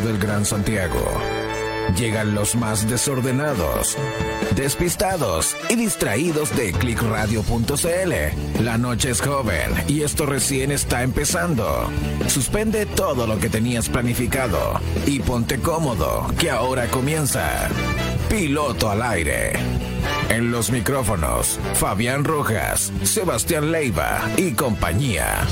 del Gran Santiago. Llegan los más desordenados, despistados y distraídos de clickradio.cl. La noche es joven y esto recién está empezando. Suspende todo lo que tenías planificado y ponte cómodo, que ahora comienza. Piloto al aire. En los micrófonos, Fabián Rojas, Sebastián Leiva y compañía.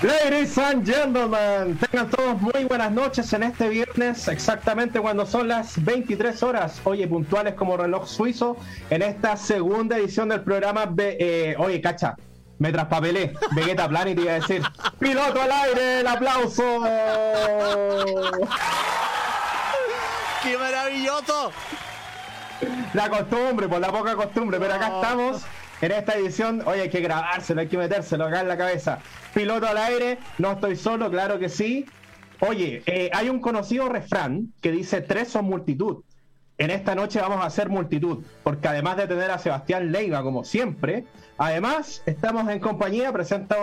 Ladies and gentlemen, tengan todos muy buenas noches en este viernes, exactamente cuando son las 23 horas, oye, puntuales como reloj suizo, en esta segunda edición del programa. de eh, oye, cacha, me traspapelé, Vegeta Planet iba a decir, piloto al aire, el aplauso. ¡Qué maravilloso! La costumbre, por la poca costumbre, pero acá estamos en esta edición, oye, hay que grabárselo, hay que metérselo acá en la cabeza. Piloto al aire, no estoy solo, claro que sí. Oye, eh, hay un conocido refrán que dice tres son multitud. En esta noche vamos a hacer multitud, porque además de tener a Sebastián Leiva como siempre, además estamos en compañía, presento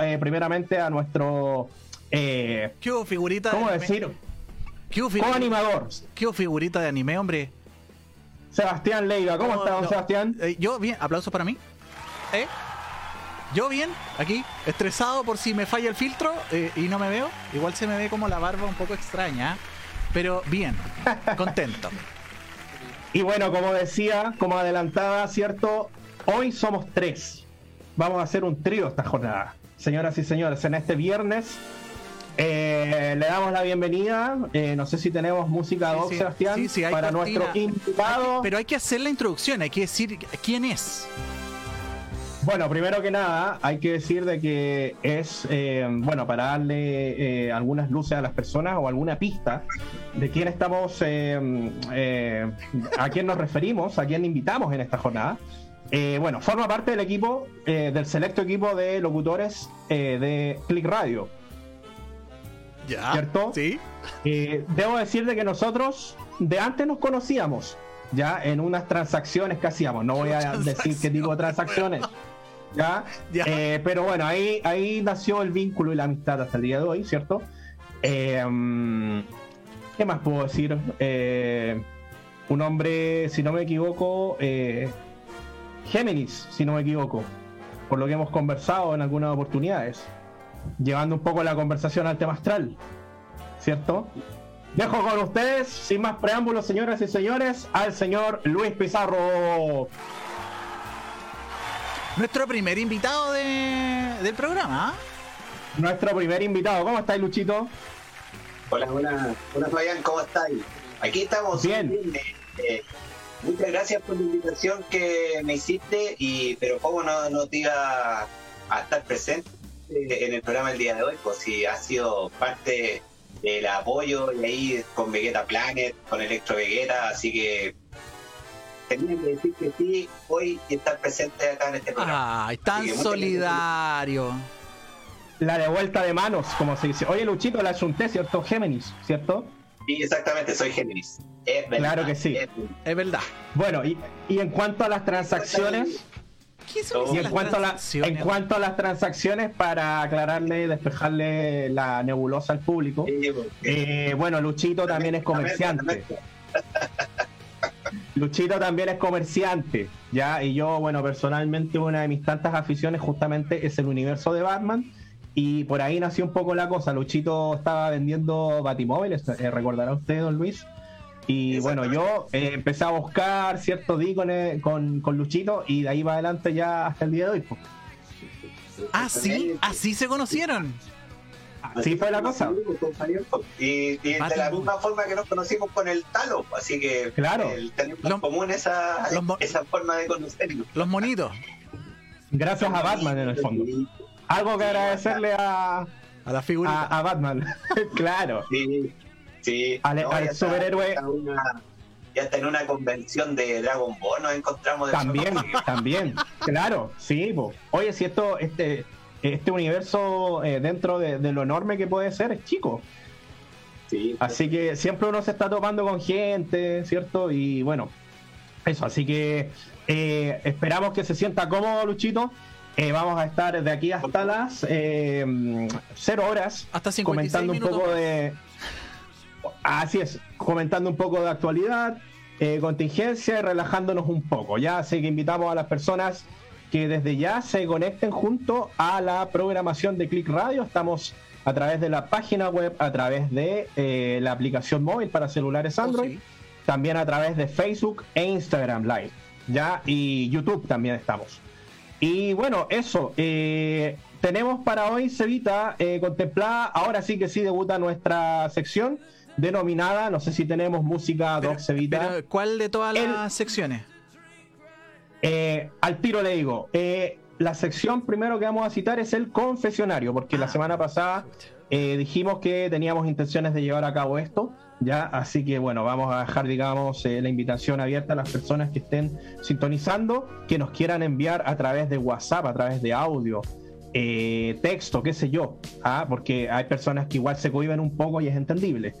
eh, primeramente a nuestro... Eh, ¿Qué figurita ¿Cómo decir? ¿Qué animador ¿Qué figurita de anime, hombre? Sebastián Leiva, ¿cómo está, don Sebastián? Eh, yo, bien, aplauso para mí. ¿Eh? Yo bien, aquí, estresado por si me falla el filtro eh, y no me veo. Igual se me ve como la barba un poco extraña, pero bien, contento. y bueno, como decía, como adelantaba, ¿cierto? Hoy somos tres. Vamos a hacer un trío esta jornada. Señoras y señores, en este viernes eh, le damos la bienvenida. Eh, no sé si tenemos música sí, Sebastián, para nuestro invitado. pero hay que hacer la introducción, hay que decir quién es. Bueno, primero que nada, hay que decir de que es, eh, bueno, para darle algunas luces a las personas o alguna pista de quién estamos, a quién nos referimos, a quién invitamos en esta jornada. bueno, forma parte del equipo, del selecto equipo de locutores de Click Radio. ¿Cierto? Sí. Eh, debo decir que nosotros de antes nos conocíamos, ya en unas transacciones que hacíamos. No voy a decir qué tipo de transacciones. ¿ya? Eh, pero bueno, ahí, ahí nació el vínculo y la amistad hasta el día de hoy, ¿cierto? Eh, ¿Qué más puedo decir? un hombre, si no me equivoco, Géminis, si no me equivoco, por lo que hemos conversado en algunas oportunidades llevando un poco la conversación al tema astral, ¿cierto? Dejo con ustedes, sin más preámbulos, señoras y señores, al señor Luis Pizarro. Nuestro primer invitado del programa. ¿ah? Nuestro primer invitado. ¿Cómo estáis, Luchito? Hola, hola. Hola, Fabián, ¿cómo estáis? Aquí estamos. Bien. Eh, muchas gracias por la invitación que me hiciste, y pero cómo no, no te iba a estar presente en el programa el día de hoy, pues si ha sido parte del apoyo y ahí con Vegeta Planet, con Electro Vegeta, así que tenía que decir que sí hoy y estar presente acá en este programa. Ay, tan solidario. La de vuelta de manos, como se dice. Oye, Luchito, la asunté, ¿cierto? Géminis, ¿cierto? Sí, exactamente, soy Géminis. claro que sí. Es, verdad. Bueno, y, y en cuanto a las transacciones y en cuanto, a la, en cuanto a las transacciones, para aclararle y despejarle la nebulosa al público, eh, bueno, Luchito también es comerciante. Luchito también es comerciante, ¿ya? Y yo, bueno, personalmente una de mis tantas aficiones justamente es el universo de Batman. Y por ahí nació un poco la cosa. Luchito estaba vendiendo batimóviles, eh, recordará usted, don Luis. Y bueno, yo eh, empecé a buscar cierto di con, con, Luchito y de ahí va adelante ya hasta el día de hoy. Ah, sí, así se conocieron. Así fue la cosa. Y, de la misma forma que nos conocimos con el Talo, así que claro. tenemos en común esa, esa forma de conocernos. Los monitos. Gracias a Batman en el fondo. Algo que agradecerle a, a la figura a, a Batman. claro. Sí. Sí, al, superhéroe. ya está en una convención de Dragon Ball, nos encontramos. también, también, claro, sí. Oye, si esto, este, este universo eh, dentro de, lo enorme que puede ser es chico. Sí, así que siempre uno se está topando con gente, ¿cierto? Y bueno, eso, así que eh, esperamos que se sienta cómodo, Luchito. Eh, vamos a estar de aquí hasta las eh, cero horas Hasta 56 comentando un poco más. de. Así es, comentando un poco de actualidad, eh, contingencia y relajándonos un poco. Ya, así que invitamos a las personas que desde ya se conecten junto a la programación de Click Radio. Estamos a través de la página web, a través de eh, la aplicación móvil para celulares Android, sí. también a través de Facebook e Instagram Live. Ya, y YouTube también estamos. Y bueno, eso. eh, tenemos para hoy, Cevita, eh, contemplada, ahora sí que sí debuta nuestra sección denominada, no sé si tenemos música Pero- Doc pero, ¿Cuál de todas El- las secciones? Eh, al tiro le digo, eh, la sección primero que vamos a citar es el confesionario, porque la Ah. semana pasada eh, dijimos que teníamos intenciones de llevar a cabo esto, ya, así que bueno, vamos a dejar, digamos, eh, la invitación abierta a las personas que estén sintonizando, que nos quieran enviar a través de WhatsApp, a través de audio, eh, texto, qué sé yo, ah, porque hay personas que igual se cohiben un poco y es entendible.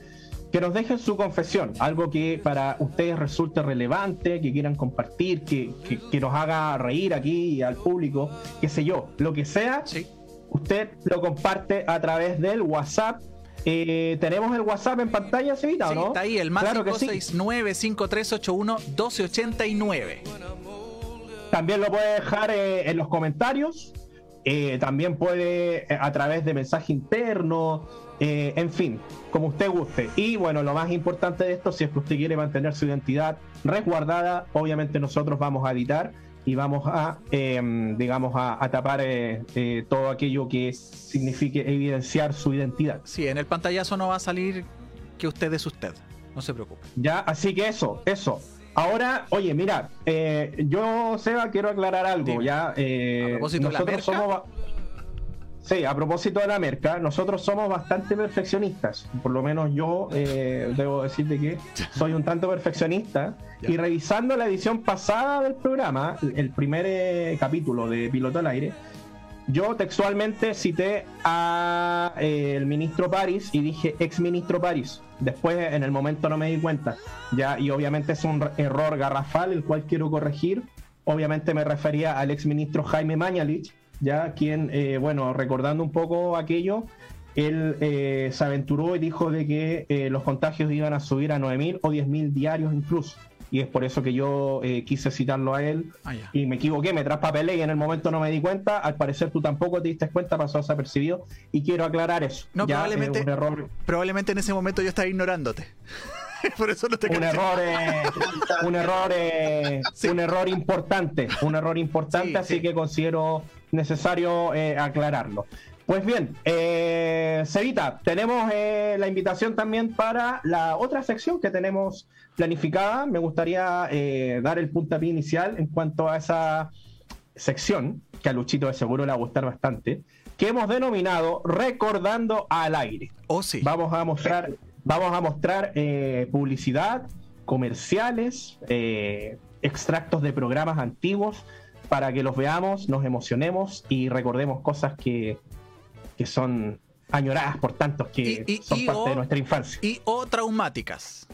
Que nos dejen su confesión, algo que para ustedes resulte relevante, que quieran compartir, que, que- que nos haga reír aquí al público, qué sé yo, lo que sea, Sí. usted lo comparte a través del WhatsApp. Eh, ¿Tenemos el WhatsApp en pantalla, Cevita, o Sí, no? está ahí, el más Claro que sí. 569-5381-1289. También lo puede dejar eh, en los comentarios. eh, también puede a través de mensaje interno. Eh, en fin, como usted guste. Y bueno, lo más importante de esto, si es que usted quiere mantener su identidad resguardada, obviamente nosotros vamos a editar y vamos a, eh, digamos, a, a tapar eh, eh, todo aquello que signifique evidenciar su identidad. Sí, en el pantallazo no va a salir que usted es usted. No se preocupe. Ya, así que eso, eso. Ahora, oye, mira, yo, Seba, quiero aclarar algo, Dime. ya. ¿A propósito la nosotros merca? somos. Sí, a propósito de la merca, nosotros somos bastante perfeccionistas. Por lo menos yo eh, debo decirte que soy un tanto perfeccionista. Y revisando la edición pasada del programa, el primer eh, capítulo de Piloto al Aire, yo textualmente cité a eh, el ministro París y dije ex ministro París. Después, en el momento no me di cuenta. Ya, y obviamente es un error garrafal el cual quiero corregir. Obviamente me refería al ex ministro Jaime Mañalich, ya quien, eh, bueno, recordando un poco aquello, él eh, se aventuró y dijo de que eh, los contagios iban a subir a 9.000 o 10.000 diarios incluso. Y es por eso que yo eh, quise citarlo a él Ah, y me equivoqué, me traspapelé y en el momento no me di cuenta. Al parecer tú tampoco te diste cuenta, pasó desapercibido. Y quiero aclarar eso. No, Ya, probablemente- un error, Probablemente en ese momento yo estaba ignorándote. Por eso no te un error, eh, un error, eh, Sí. un error importante, un error importante, Sí, así sí. que considero necesario eh, aclararlo. Pues bien, eh, tenemos eh, la invitación también para la otra sección que tenemos planificada. Me gustaría eh, dar el puntapié inicial en cuanto a esa sección, que a Luchito de seguro le va a gustar bastante, que hemos denominado Recordando al aire. Oh, sí. Vamos a mostrar, vamos a mostrar eh, publicidad, comerciales, extractos de programas antiguos para que los veamos, nos emocionemos y recordemos cosas que, que son añoradas por tantos que Y- y- son y parte o- de nuestra infancia. Y o traumáticas.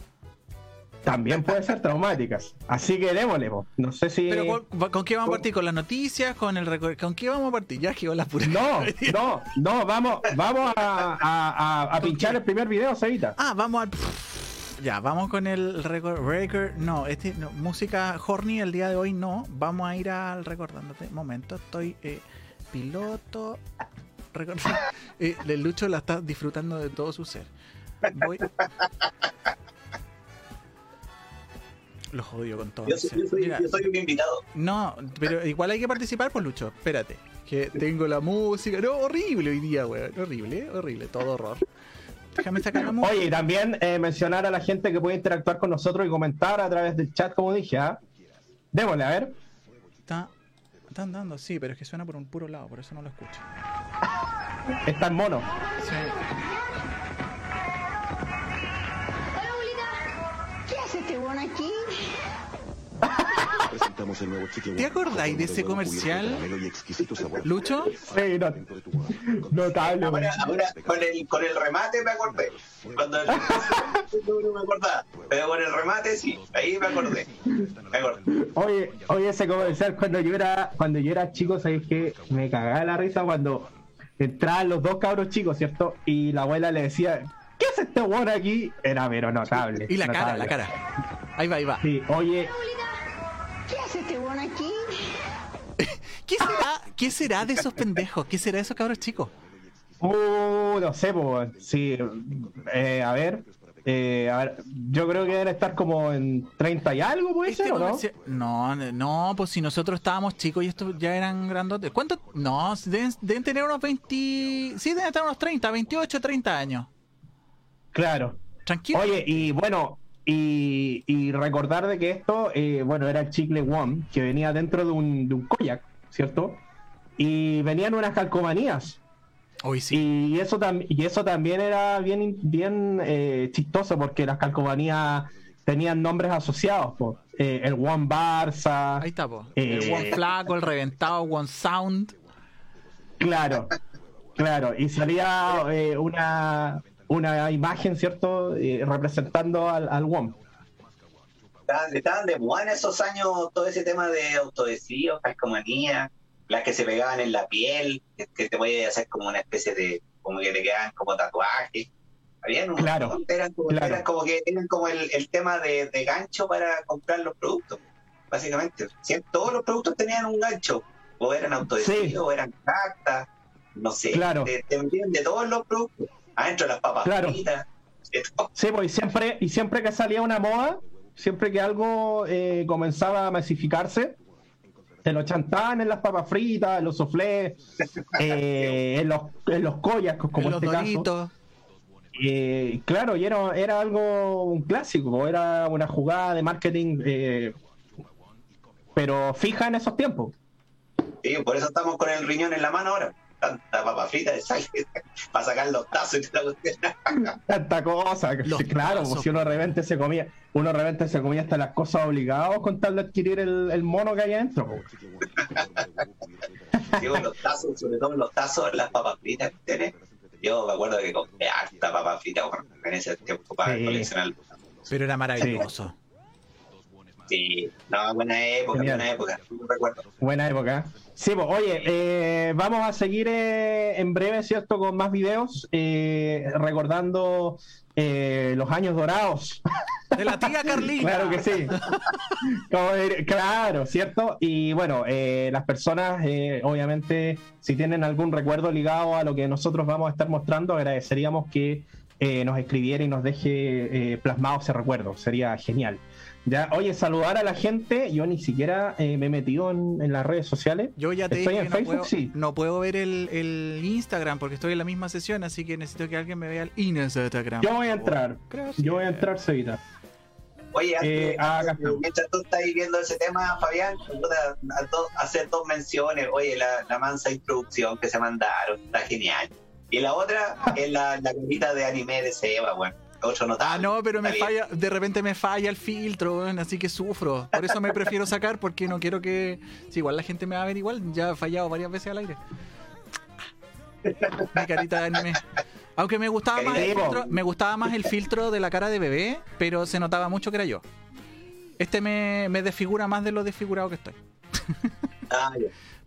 También pueden ser traumáticas. Así que démosle, po. no sé si... Pero ¿con, qué vamos a partir? ¿Con las noticias? ¿Con el? ¿Con qué vamos a partir? Ya que la pura. No, no, no, vamos, vamos a, a- a- a ¿Con pinchar qué? el primer video, Cevita. Ah, vamos al. Ya, vamos con el record. record no, este, no, música horny el día de hoy no. Vamos a ir al recordándote. Momento, estoy eh, piloto. record- eh, el Lucho la está disfrutando de todo su ser. Voy. Los odio con todo. Yo soy, ser. yo soy- Mira, yo soy un invitado. no, pero igual hay que participar, pues Lucho. Espérate. Que tengo la música. No, horrible hoy día, weón. Horrible, horrible. Todo horror. Déjame sacar la música. Oye, y también eh, mencionar a la gente que puede interactuar con nosotros y comentar a través del chat, como dije. ¿ah? Démosle, a ver. Está, están dando, sí, pero es que suena por un puro lado, por eso no lo escucho. Está en mono. Sí. Hola, abuelita. ¿Qué hace este bueno aquí? ¿Te acordáis de ese comercial, Lucho? Sí, no- notable. Ahora, weón. ahora con, el, con el remate me acordé. Cuando el, no me acordaba. Pero con el remate sí, ahí me acordé. Me acordé. Oye, oye, ese comercial cuando yo era, cuando yo era chico, sabéis que me cagaba la risa cuando entraban los dos cabros chicos, ¿cierto? Y la abuela le decía, ¿qué hace este weón aquí? Era pero notable. Y la cara, la cara. Ahí va, ahí va. Sí, oye, ¿Qué hace este weón aquí? ¿Qué será, ¿Qué será de esos pendejos? ¿Qué será de esos cabros chicos? uh, no sé, pues, sí, eh, a ver, eh, a ver, yo creo que deben estar como en 30 y algo, puede Este ser, ¿o no? no, no, pues si nosotros estábamos chicos y estos ya eran grandotes. ¿Cuánto? No, deben, deben tener unos 20. Sí, deben estar unos 30, 28, 30 años. Claro. Tranquilo. Oye, y bueno, y, y recordar de que esto, eh, bueno, era el chicle One, que venía dentro de un, de un koyak, ¿cierto? Y venían unas calcomanías. Hoy sí. Y eso, y eso también era bien, bien eh, chistoso porque las calcomanías tenían nombres asociados. po. Eh, el One Barça. Ahí está, po. Eh, El one flaco, el reventado, one sound. Claro, claro. Y salía una, una imagen, ¿cierto? Eh, representando al, al One. Estaban, estaban de en esos años todo ese tema de autodesvío, calcomanía, las que se pegaban en la piel, que, que te podías hacer como una especie de, como que te quedaban como tatuajes. Habían un Claro, eran como, claro. eran como que eran como el, el tema de, de gancho para comprar los productos, básicamente. Todos los productos tenían un gancho, o eran autodesvío, Sí. o eran cartas, no sé, Claro. te, te de todos los productos, adentro de las papas Claro. fritas. Sí, pues y siempre, y siempre que salía una moda, siempre que algo eh, comenzaba a masificarse, te lo chantaban en las papas fritas, en los soflés, eh, en los, en los collas, como En los este caso. doritos. Eh, claro, y era, era algo un clásico, era una jugada de marketing, eh, pero fija en esos tiempos. Sí, por eso estamos con el riñón en la mano ahora. Tanta papa frita de sal para sacar los tazos y. Tanta cosa, Los claro, brazos. pues si uno de repente se comía, uno de repente se comía hasta las cosas obligados con tal de adquirir el, el mono que hay adentro. pues. Digo, los tazos, sobre todo los tazos, las papas fritas que tenés. Yo me acuerdo que compré harta papa frita en ese tiempo para Sí. coleccionar. Pero era maravilloso. Sí, no, buena época, Genial. buena época. No recuerdo. Buena época. Sí, pues, oye, eh, vamos a seguir eh, en breve, ¿cierto? Con más videos, eh, recordando eh, los años dorados. De la tía Carlita. Claro que sí. Claro, ¿cierto? Y bueno, eh, las personas, eh, obviamente, si tienen algún recuerdo ligado a lo que nosotros vamos a estar mostrando, agradeceríamos que eh, nos escribiera y nos deje eh, plasmado ese recuerdo. Sería genial. Ya, oye, saludar a la gente. Yo ni siquiera eh, me he metido en, en las redes sociales. Yo ya te Estoy dije en que no Facebook, puedo, sí. no puedo ver el, el Instagram porque estoy en la misma sesión, así que necesito que alguien me vea el Instagram. Yo voy a entrar. Gracias. Yo voy a entrar, Cevita. Oye, antes- Eh, ah, antes- mientras tú estás viendo ese tema, Fabián, a do- hacer dos menciones. Oye, la, la mansa introducción que se mandaron, está genial. Y la otra es la, la carita de anime de Seba, bueno. Otro Ah, no, pero me falla, de repente me falla el filtro, así que sufro. Por eso me prefiero sacar, porque no quiero que. Si igual la gente me va a ver igual, ya he fallado varias veces al aire. Mi carita de anime. Aunque me gustaba más el filtro, me gustaba más el filtro de la cara de bebé, pero se notaba mucho que era yo. Este me, me desfigura más de lo desfigurado que estoy. Ah.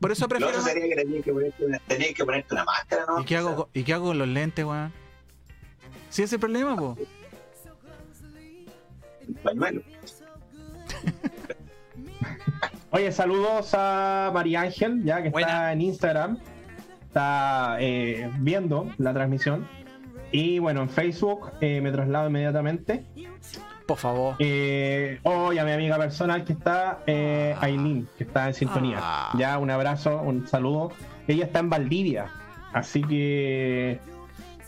Por eso Lo prefiero. otro sería que tenías que ponerte una, tenías que ponerte una máscara, ¿no? ¿Y qué hago, ¿Y qué hago con los lentes, weón? Si ese es el problema, po. Pañuelo. Oye, saludos a María Ángel, ya que Buena. está en Instagram, está eh, viendo la transmisión. Y bueno, en Facebook eh, me traslado inmediatamente. Por favor. Eh, hoy a mi amiga personal que está, eh, Aileen, que está en sintonía. Ah. Ya, un abrazo, un saludo. Ella está en Valdivia, así que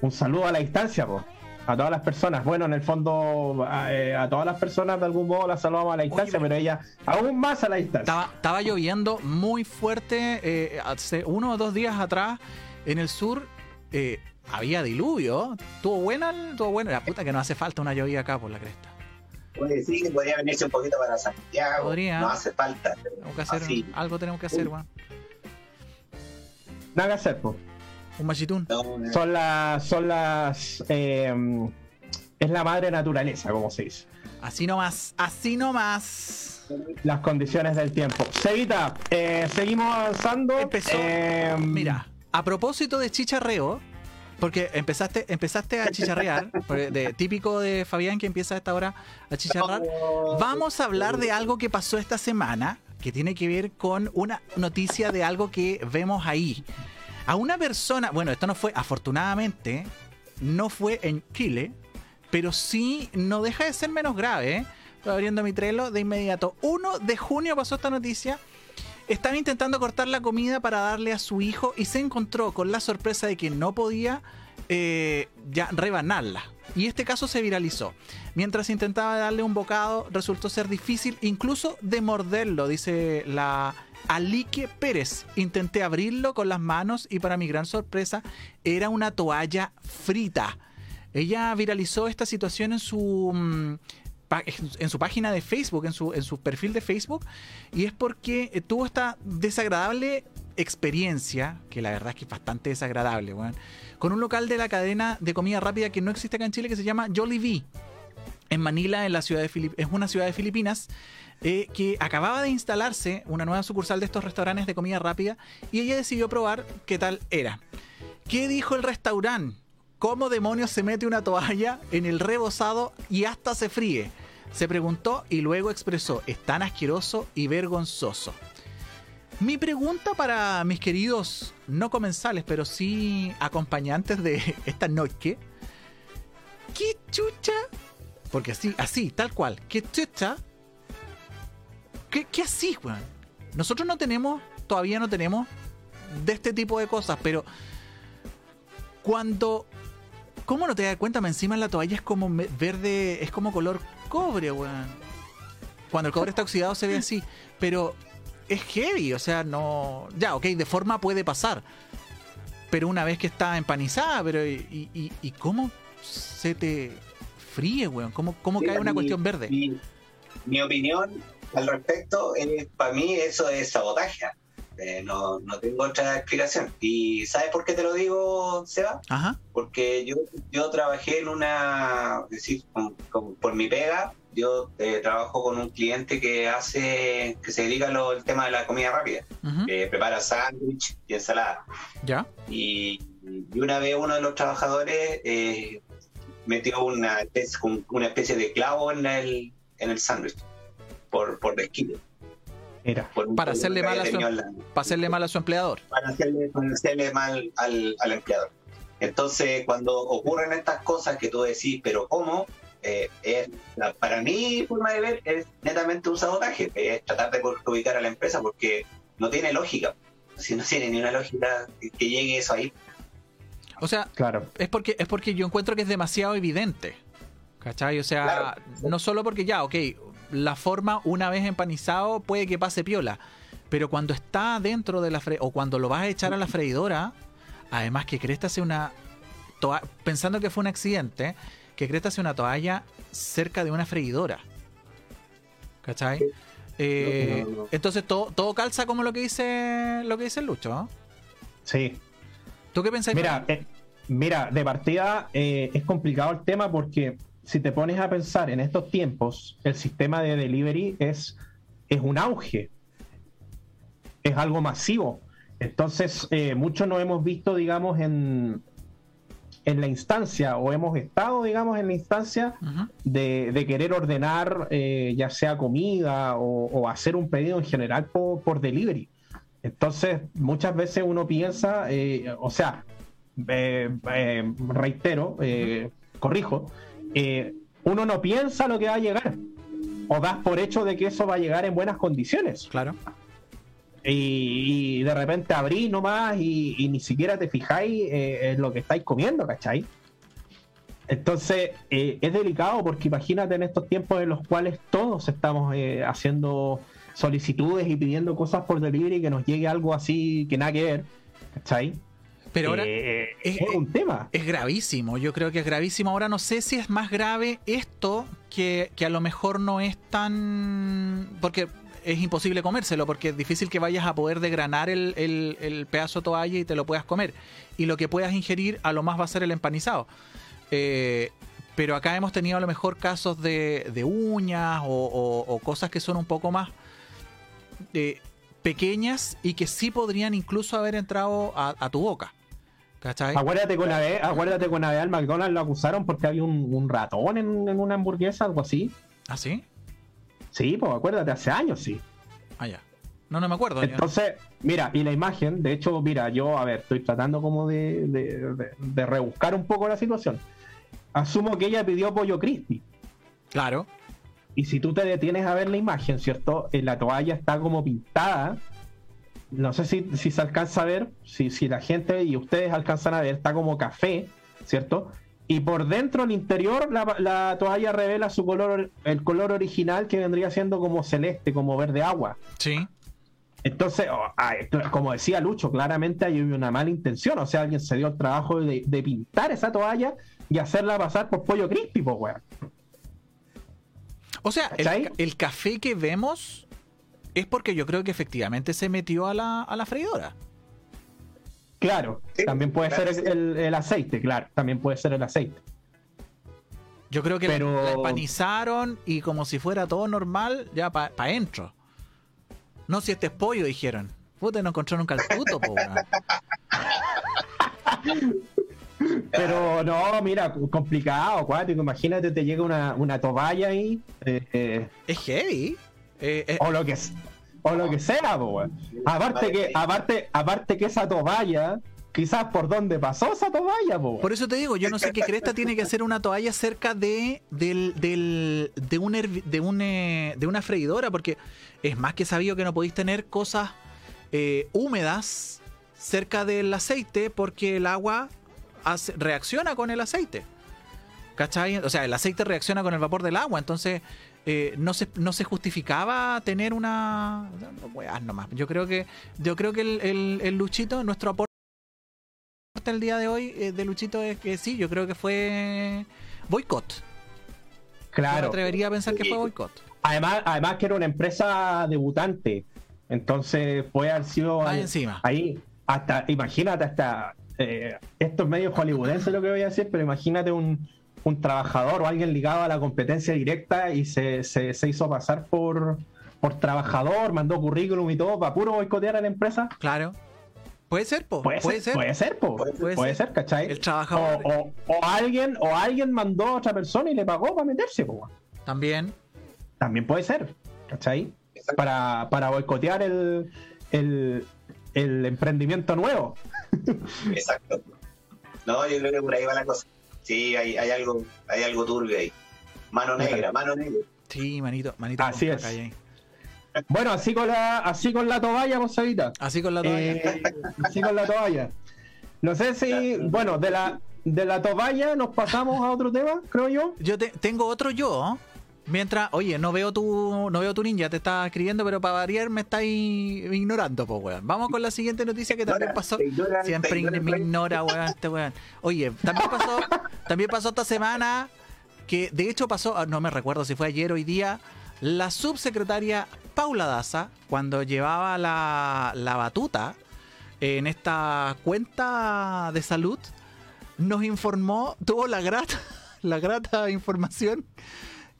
un saludo a la distancia, po. a todas las personas. Bueno, en el fondo, a, eh, a todas las personas de algún modo las saludamos a la distancia, pero- pero ella aún más a la distancia. Estaba, estaba lloviendo muy fuerte eh, hace uno o dos días atrás en el sur. eh, había diluvio. Tuvo buena, tuvo buena. La puta que no hace falta una llovida acá por la cresta. Oye, sí, que podría venirse un poquito para Santiago. Podría. No hace falta. Tenemos que hacer, así, algo tenemos que hacer, weón. Nada que hacer, po. Un machitún. Son las. Son las. eh, es la madre naturaleza, como se dice. Así nomás, así nomás. Las condiciones del tiempo. Seguita, eh, seguimos avanzando. Empezó. Eh, Mira, a propósito de chicharreo, porque empezaste, empezaste a chicharrear, de- típico de Fabián que empieza a esta hora a chicharrar. Vamos a hablar de algo que pasó esta semana, que tiene que ver con una noticia de algo que vemos ahí. A una persona, bueno, esto no fue, afortunadamente, no fue en Chile, pero sí no deja de ser menos grave. ¿eh? Abriendo mi trelo de inmediato. 1 de junio pasó esta noticia. Estaba intentando cortar la comida para darle a su hijo y se encontró con la sorpresa de que no podía eh, ya rebanarla. Y este caso se viralizó. Mientras intentaba darle un bocado, resultó ser difícil incluso de morderlo, dice la Alique Pérez. Intenté abrirlo con las manos y para mi gran sorpresa era una toalla frita. Ella viralizó esta situación en su mm, en su página de Facebook, en su, en su perfil de Facebook, y es porque eh, tuvo esta desagradable experiencia, que la verdad es que es bastante desagradable, con un local de la cadena de comida rápida que no existe acá en Chile, que se llama Jollibee, en Manila, en la ciudad de es una ciudad de Filipinas, eh, que acababa de instalarse una nueva sucursal de estos restaurantes de comida rápida, y ella decidió probar qué tal era. ¿Qué dijo el restaurante? ¿Cómo demonios se mete una toalla en el rebozado y hasta se fríe? Se preguntó y luego expresó, es tan asqueroso y vergonzoso. Mi pregunta para mis queridos no comensales, pero sí acompañantes de esta noche. ¿Qué chucha? Porque así, así, tal cual. ¿Qué chucha? ¿Qué, qué así, weón? Nosotros no tenemos, todavía no tenemos de este tipo de cosas, pero cuando ¿Cómo no te das cuenta? Me encima la toalla es como verde, es como color cobre, weón. Cuando el cobre está oxidado se ve así, pero es heavy, o sea, no... Ya, ok, de forma puede pasar, pero una vez que está empanizada, pero ¿y, y, y cómo se te fríe, weón? ¿Cómo, cómo cae una mi- cuestión verde? Mi, mi opinión al respecto, es, para mí eso es sabotaje. Eh, no, no tengo otra explicación. ¿Y sabes por qué te lo digo, Seba? Ajá, Porque yo, yo trabajé en una, es decir, con- con- por mi pega, yo eh, trabajo con un cliente que hace, que se dedica al tema de la comida rápida, que prepara sándwich y ensalada. ya, Y, y una vez uno de los trabajadores eh, metió una especie, un- una especie de clavo en el, en el sándwich por, por desquite. Mira, por un Para hacerle mal a su- tenido en la- para hacerle mal a su empleador. para hacerle, para hacerle mal al, al empleador. Entonces, cuando ocurren estas cosas que tú decís, pero ¿cómo? Eh, es, la- para mí, forma de ver, es netamente un sabotaje, es tratar de perjudicar a la empresa porque no tiene lógica. Si no tiene ni una lógica que, que llegue eso ahí. O sea, claro. es porque, es porque yo encuentro que es demasiado evidente. ¿Cachai? O sea, Claro. no solo porque ya, ok, la forma una vez empanizado puede que pase piola, pero cuando está dentro de la fre o cuando lo vas a echar a la freidora, además que Cresta hace una pensando que fue un accidente, que Cresta hace una toalla cerca de una freidora. ¿Cachai? Eh, No, no, no. Entonces todo, todo calza como lo que dice lo que dice el Lucho. Sí. ¿Tú qué pensáis? Mira, eh, mira, de partida eh, es complicado el tema porque si te pones a pensar en estos tiempos, el sistema de delivery es, es un auge, es algo masivo. Entonces, eh, muchos no hemos visto, digamos, en, en la instancia o hemos estado, digamos, en la instancia de, de querer ordenar eh, ya sea comida o, o hacer un pedido en general por, por delivery. Entonces, muchas veces uno piensa, eh, o sea, eh, reitero, corrijo, eh, uno no piensa lo que va a llegar o das por hecho de que eso va a llegar en buenas condiciones Claro. y, y de repente abrís nomás y, y ni siquiera te fijáis eh, en lo que estáis comiendo, ¿cachai? Entonces eh, es delicado porque imagínate en estos tiempos en los cuales todos estamos eh, haciendo solicitudes y pidiendo cosas por delivery que nos llegue algo así que nada que ver, ¿cachai? Pero ahora eh, es- es, un tema. es gravísimo, yo creo que es gravísimo. Ahora no sé si es más grave esto que, que a lo mejor no es tan... porque es imposible comérselo, porque es difícil que vayas a poder degranar el, el- el pedazo de toalla y te lo puedas comer. Y lo que puedas ingerir a lo más va a ser el empanizado. Eh, pero acá hemos tenido a lo mejor casos de, de uñas o, o- o cosas que son un poco más eh, pequeñas y que sí podrían incluso haber entrado a, a tu boca. ¿Cachai? Acuérdate que una vez, acuérdate que una vez al McDonald's lo acusaron porque había un, un ratón en, en una hamburguesa, algo así. ¿Ah, sí? Sí, pues acuérdate, hace años sí. Ah, ya. No, no me acuerdo. ya. Entonces, mira, y la imagen, de hecho, mira, yo, a ver, estoy tratando como de, de- de- de rebuscar un poco la situación. Asumo que ella pidió pollo crispy. Claro. Y si tú te detienes a ver la imagen, ¿cierto? En la toalla está como pintada. No sé si, si se alcanza a ver, si, si la gente y ustedes alcanzan a ver, está como café, ¿cierto? Y por dentro, al interior, la, la toalla revela su color, el color original que vendría siendo como celeste, como verde agua. Sí. Entonces, oh, ay, como decía Lucho, claramente hay una mala intención. O sea, alguien se dio el trabajo de, de pintar esa toalla y hacerla pasar por pollo crispy, pues, weón. O sea, el, el café que vemos es porque yo creo que efectivamente se metió a la, a la freidora. Claro, Sí, también puede claro, ser el, el aceite, claro, también puede ser el aceite. Yo creo que Pero- la, empanizaron y como si fuera todo normal, ya para pa adentro. No, si este es pollo, dijeron. Puta, no encontraron un calcuto, po. Pero no, mira, complicado, acuático. Imagínate, te llega una, una toalla ahí, eh, eh, Es heavy. Eh, eh, o lo que s- o lo que sea, po, weón. Aparte que, aparte, aparte que esa toalla, quizás por dónde pasó esa toalla, po. Por eso te digo, yo no sé qué cresta tiene que hacer una toalla cerca de, del, del- de, un hervi- de, un, eh, de una freidora, porque es más que sabido que no podéis tener cosas eh, húmedas cerca del aceite porque el agua hace- reacciona con el aceite. ¿Cachai? O sea, el aceite reacciona con el vapor del agua, entonces eh, no, se, no se justificaba tener una... no, weas nomás. Yo creo que, yo creo que el, el- el Luchito, nuestro aporte el día de hoy eh, de Luchito es que sí, yo creo que fue boicot. Yo me Claro. atrevería a pensar que fue boicot. Además, además que era una empresa debutante. Entonces puede haber sido ahí- encima. ahí hasta, imagínate hasta eh, esto es medio hollywoodense lo que voy a decir, pero imagínate un, un trabajador o alguien ligado a la competencia directa y se, se, se hizo pasar por, por trabajador, mandó currículum y todo para puro boicotear a la empresa. Claro. Puede ser, po. Puede, ser, puede ser, po. Puede puede, ser. ser, ¿cachai? El trabajador O, o- o alguien, o alguien mandó a otra persona y le pagó para meterse, po. también. También puede ser, ¿cachai? Para, para boicotear el, el, el emprendimiento nuevo. Exacto. No, yo creo que por ahí va la cosa. Sí, hay, hay algo, hay algo turbio ahí. Mano negra, mano negra. Sí, manito, manito. Así es. ahí. Bueno, así con la, así con la toalla, Monservita. Así con la toalla. Eh, así con la toalla. No sé si, bueno, de la, de la toalla nos pasamos a otro tema, creo yo. Yo te- tengo otro yo. Mientras, oye, no veo tu, no veo tu ninja, te está escribiendo, pero para variar me estáis ignorando, pues, weón. Vamos con la siguiente noticia que también pasó. ignora, Siempre ignora, me ignora, weón, este weón. Oye, también pasó, también pasó esta semana que de hecho pasó, ah, no me recuerdo si fue ayer o hoy día, la subsecretaria Paula Daza, cuando llevaba la, la batuta en esta cuenta de salud, nos informó, tuvo la grata, la grata información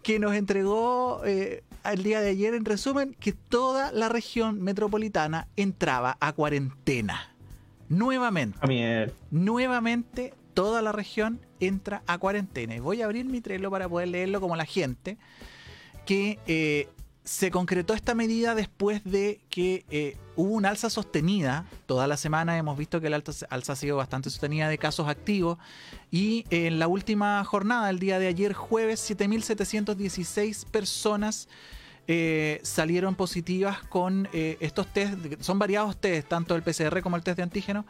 que nos entregó eh, el día de ayer en resumen que toda la región metropolitana entraba a cuarentena. Nuevamente eh, nuevamente toda la región entra a cuarentena. Y voy a abrir mi Trello para poder leerlo como la gente, que eh, se concretó esta medida después de que eh, hubo una alza sostenida. Toda la semana hemos visto que la alza ha sido bastante sostenida de casos activos. Y en la última jornada, el día de ayer jueves, 7.716 personas eh, salieron positivas con eh, estos test. Son variados test, tanto el PCR como el test de antígeno,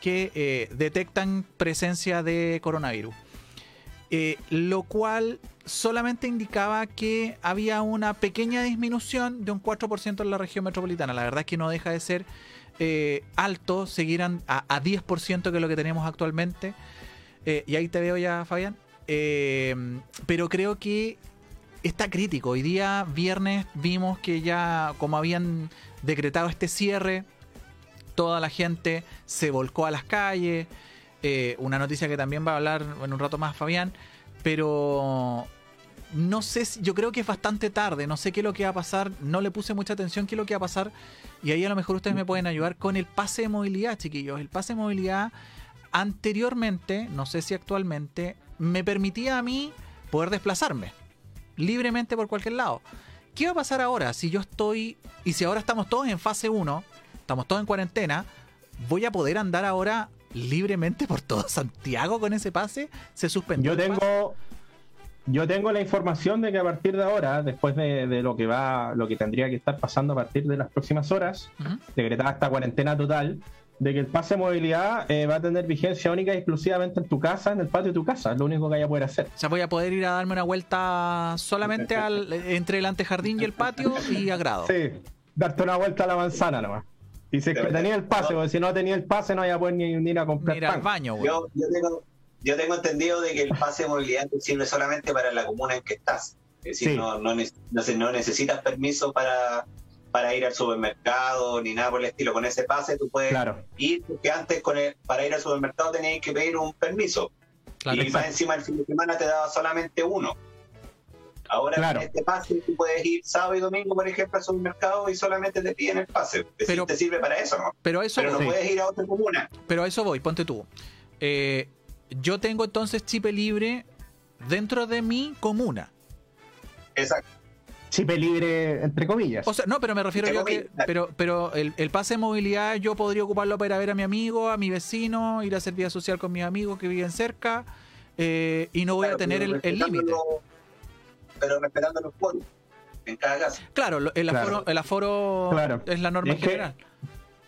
que eh, detectan presencia de coronavirus. Eh, lo cual solamente indicaba que había una pequeña disminución de un 4% en la región metropolitana. La verdad es que no deja de ser eh, alto, seguirán a, a 10% que es lo que tenemos actualmente. Eh, y ahí te veo ya, Fabián. Eh, pero creo que está crítico. Hoy día, viernes, vimos que ya, como habían decretado este cierre, toda la gente se volcó a las calles. Eh, una noticia que también va a hablar en un rato más Fabián. Pero no sé, yo creo que es bastante tarde. No sé qué es lo que va a pasar. No le puse mucha atención qué es lo que va a pasar. Y ahí a lo mejor ustedes me pueden ayudar con el pase de movilidad, chiquillos. El pase de movilidad anteriormente, no sé si actualmente, me permitía a mí poder desplazarme libremente por cualquier lado. ¿Qué va a pasar ahora si yo estoy y si ahora estamos todos en fase 1, estamos todos en cuarentena, voy a poder andar ahora libremente por todo Santiago con ese pase? ¿Se suspendió? Yo tengo, yo tengo la información de que a partir de ahora, después de, de lo que va, lo que tendría que estar pasando a partir de las próximas horas, Ujú. decretada esta cuarentena total, de que el pase de movilidad eh, va a tener vigencia única y exclusivamente en tu casa, en el patio de tu casa, es lo único que vaya a poder hacer. O sea, voy a poder ir a darme una vuelta solamente al, entre el antejardín y el patio y a grado. Sí, darte una vuelta a la manzana nomás. Y si es que tenía el pase, porque si no tenía el pase no vaya a poder ni, ni ir a comprar Mira al pan. baño, güey. Yo, yo, tengo, yo tengo entendido de que el pase de movilidad sirve solamente para la comuna en que estás. Es decir, Sí. no, no, no, no necesitas permiso para, para ir al supermercado ni nada por el estilo. Con ese pase tú puedes Claro, ir, porque antes con el- para ir al supermercado tenías que pedir un permiso. Claro, y más encima el fin de semana te daba solamente uno. Ahora Claro. con este pase tú puedes ir sábado y domingo, por ejemplo, al supermercado y solamente te piden el pase. Pero- te sirve para eso, ¿no? pero a eso Pero no. Sí. puedes ir a otra comuna. Pero a eso voy, ponte tú. Eh, yo tengo entonces chip libre dentro de mi comuna. Exacto. chip libre, entre comillas. O sea, no, pero me refiero Entre yo que. comillas. Pero, pero el, el pase de movilidad yo podría ocuparlo para ir a ver a mi amigo, a mi vecino, ir a hacer vida social con mis amigos que viven cerca. eh, y no voy a tener el límite. Pero respetando los foros en cada caso. Claro, el Claro. aforo, el aforo Claro. es la norma Es que- general.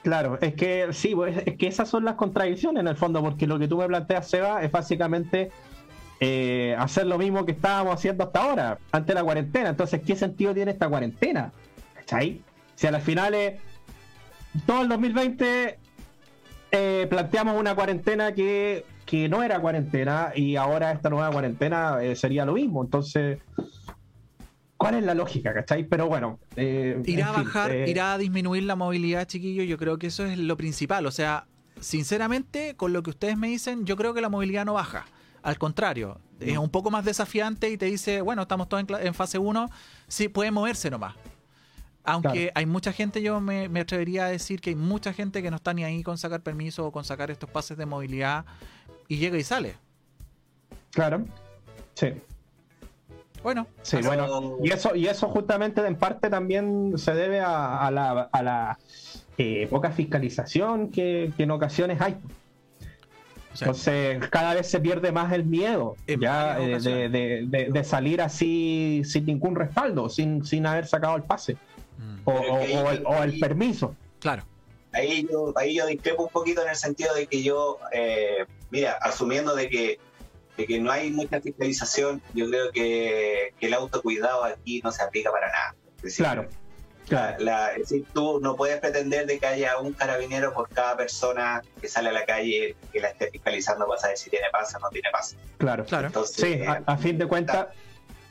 Claro, es que sí, pues, es que esas son las contradicciones en el fondo, porque lo que tú me planteas, Seba, es básicamente eh, hacer lo mismo que estábamos haciendo hasta ahora, antes de la cuarentena. Entonces, ¿qué sentido tiene esta cuarentena? ¿Cachai? Si a las finales, todo el 2020 eh, planteamos una cuarentena que, que no era cuarentena y ahora esta nueva cuarentena eh, sería lo mismo. Entonces, ¿cuál es la lógica, cachai? Pero bueno. eh, Irá a fin, bajar, eh, irá a disminuir la movilidad, chiquillo. Yo creo que eso es lo principal. O sea, sinceramente, con lo que ustedes me dicen, yo creo que la movilidad no baja. Al contrario, es un poco más desafiante y te dice, bueno, estamos todos en, fase 1, sí, puede moverse nomás. Aunque Claro. hay mucha gente, yo me, me atrevería a decir que hay mucha gente que no está ni ahí con sacar permiso o con sacar estos pases de movilidad y llega y sale. Claro. Sí. Bueno, Sí, bueno, y eso, y eso justamente en parte también se debe a, a la, a la eh, poca fiscalización que, que en ocasiones hay. o sea, Entonces, cada vez se pierde más el miedo ya eh, de, de- de- de salir así sin ningún respaldo, sin, sin haber sacado el pase mm, o, Pero o- es que ahí- o el, o el permiso. claro. ahí yo, ahí yo discrepo un poquito en el sentido de que yo, eh, mira, asumiendo de que, de que no hay mucha fiscalización, yo creo que, que el autocuidado aquí no se aplica para nada. Es decir, Claro, claro, la- es decir, tú no puedes pretender de que haya un carabinero por cada persona que sale a la calle que la esté fiscalizando para saber si tiene pase o no tiene pase. claro. Claro. Entonces, Sí, a, a fin de cuentas,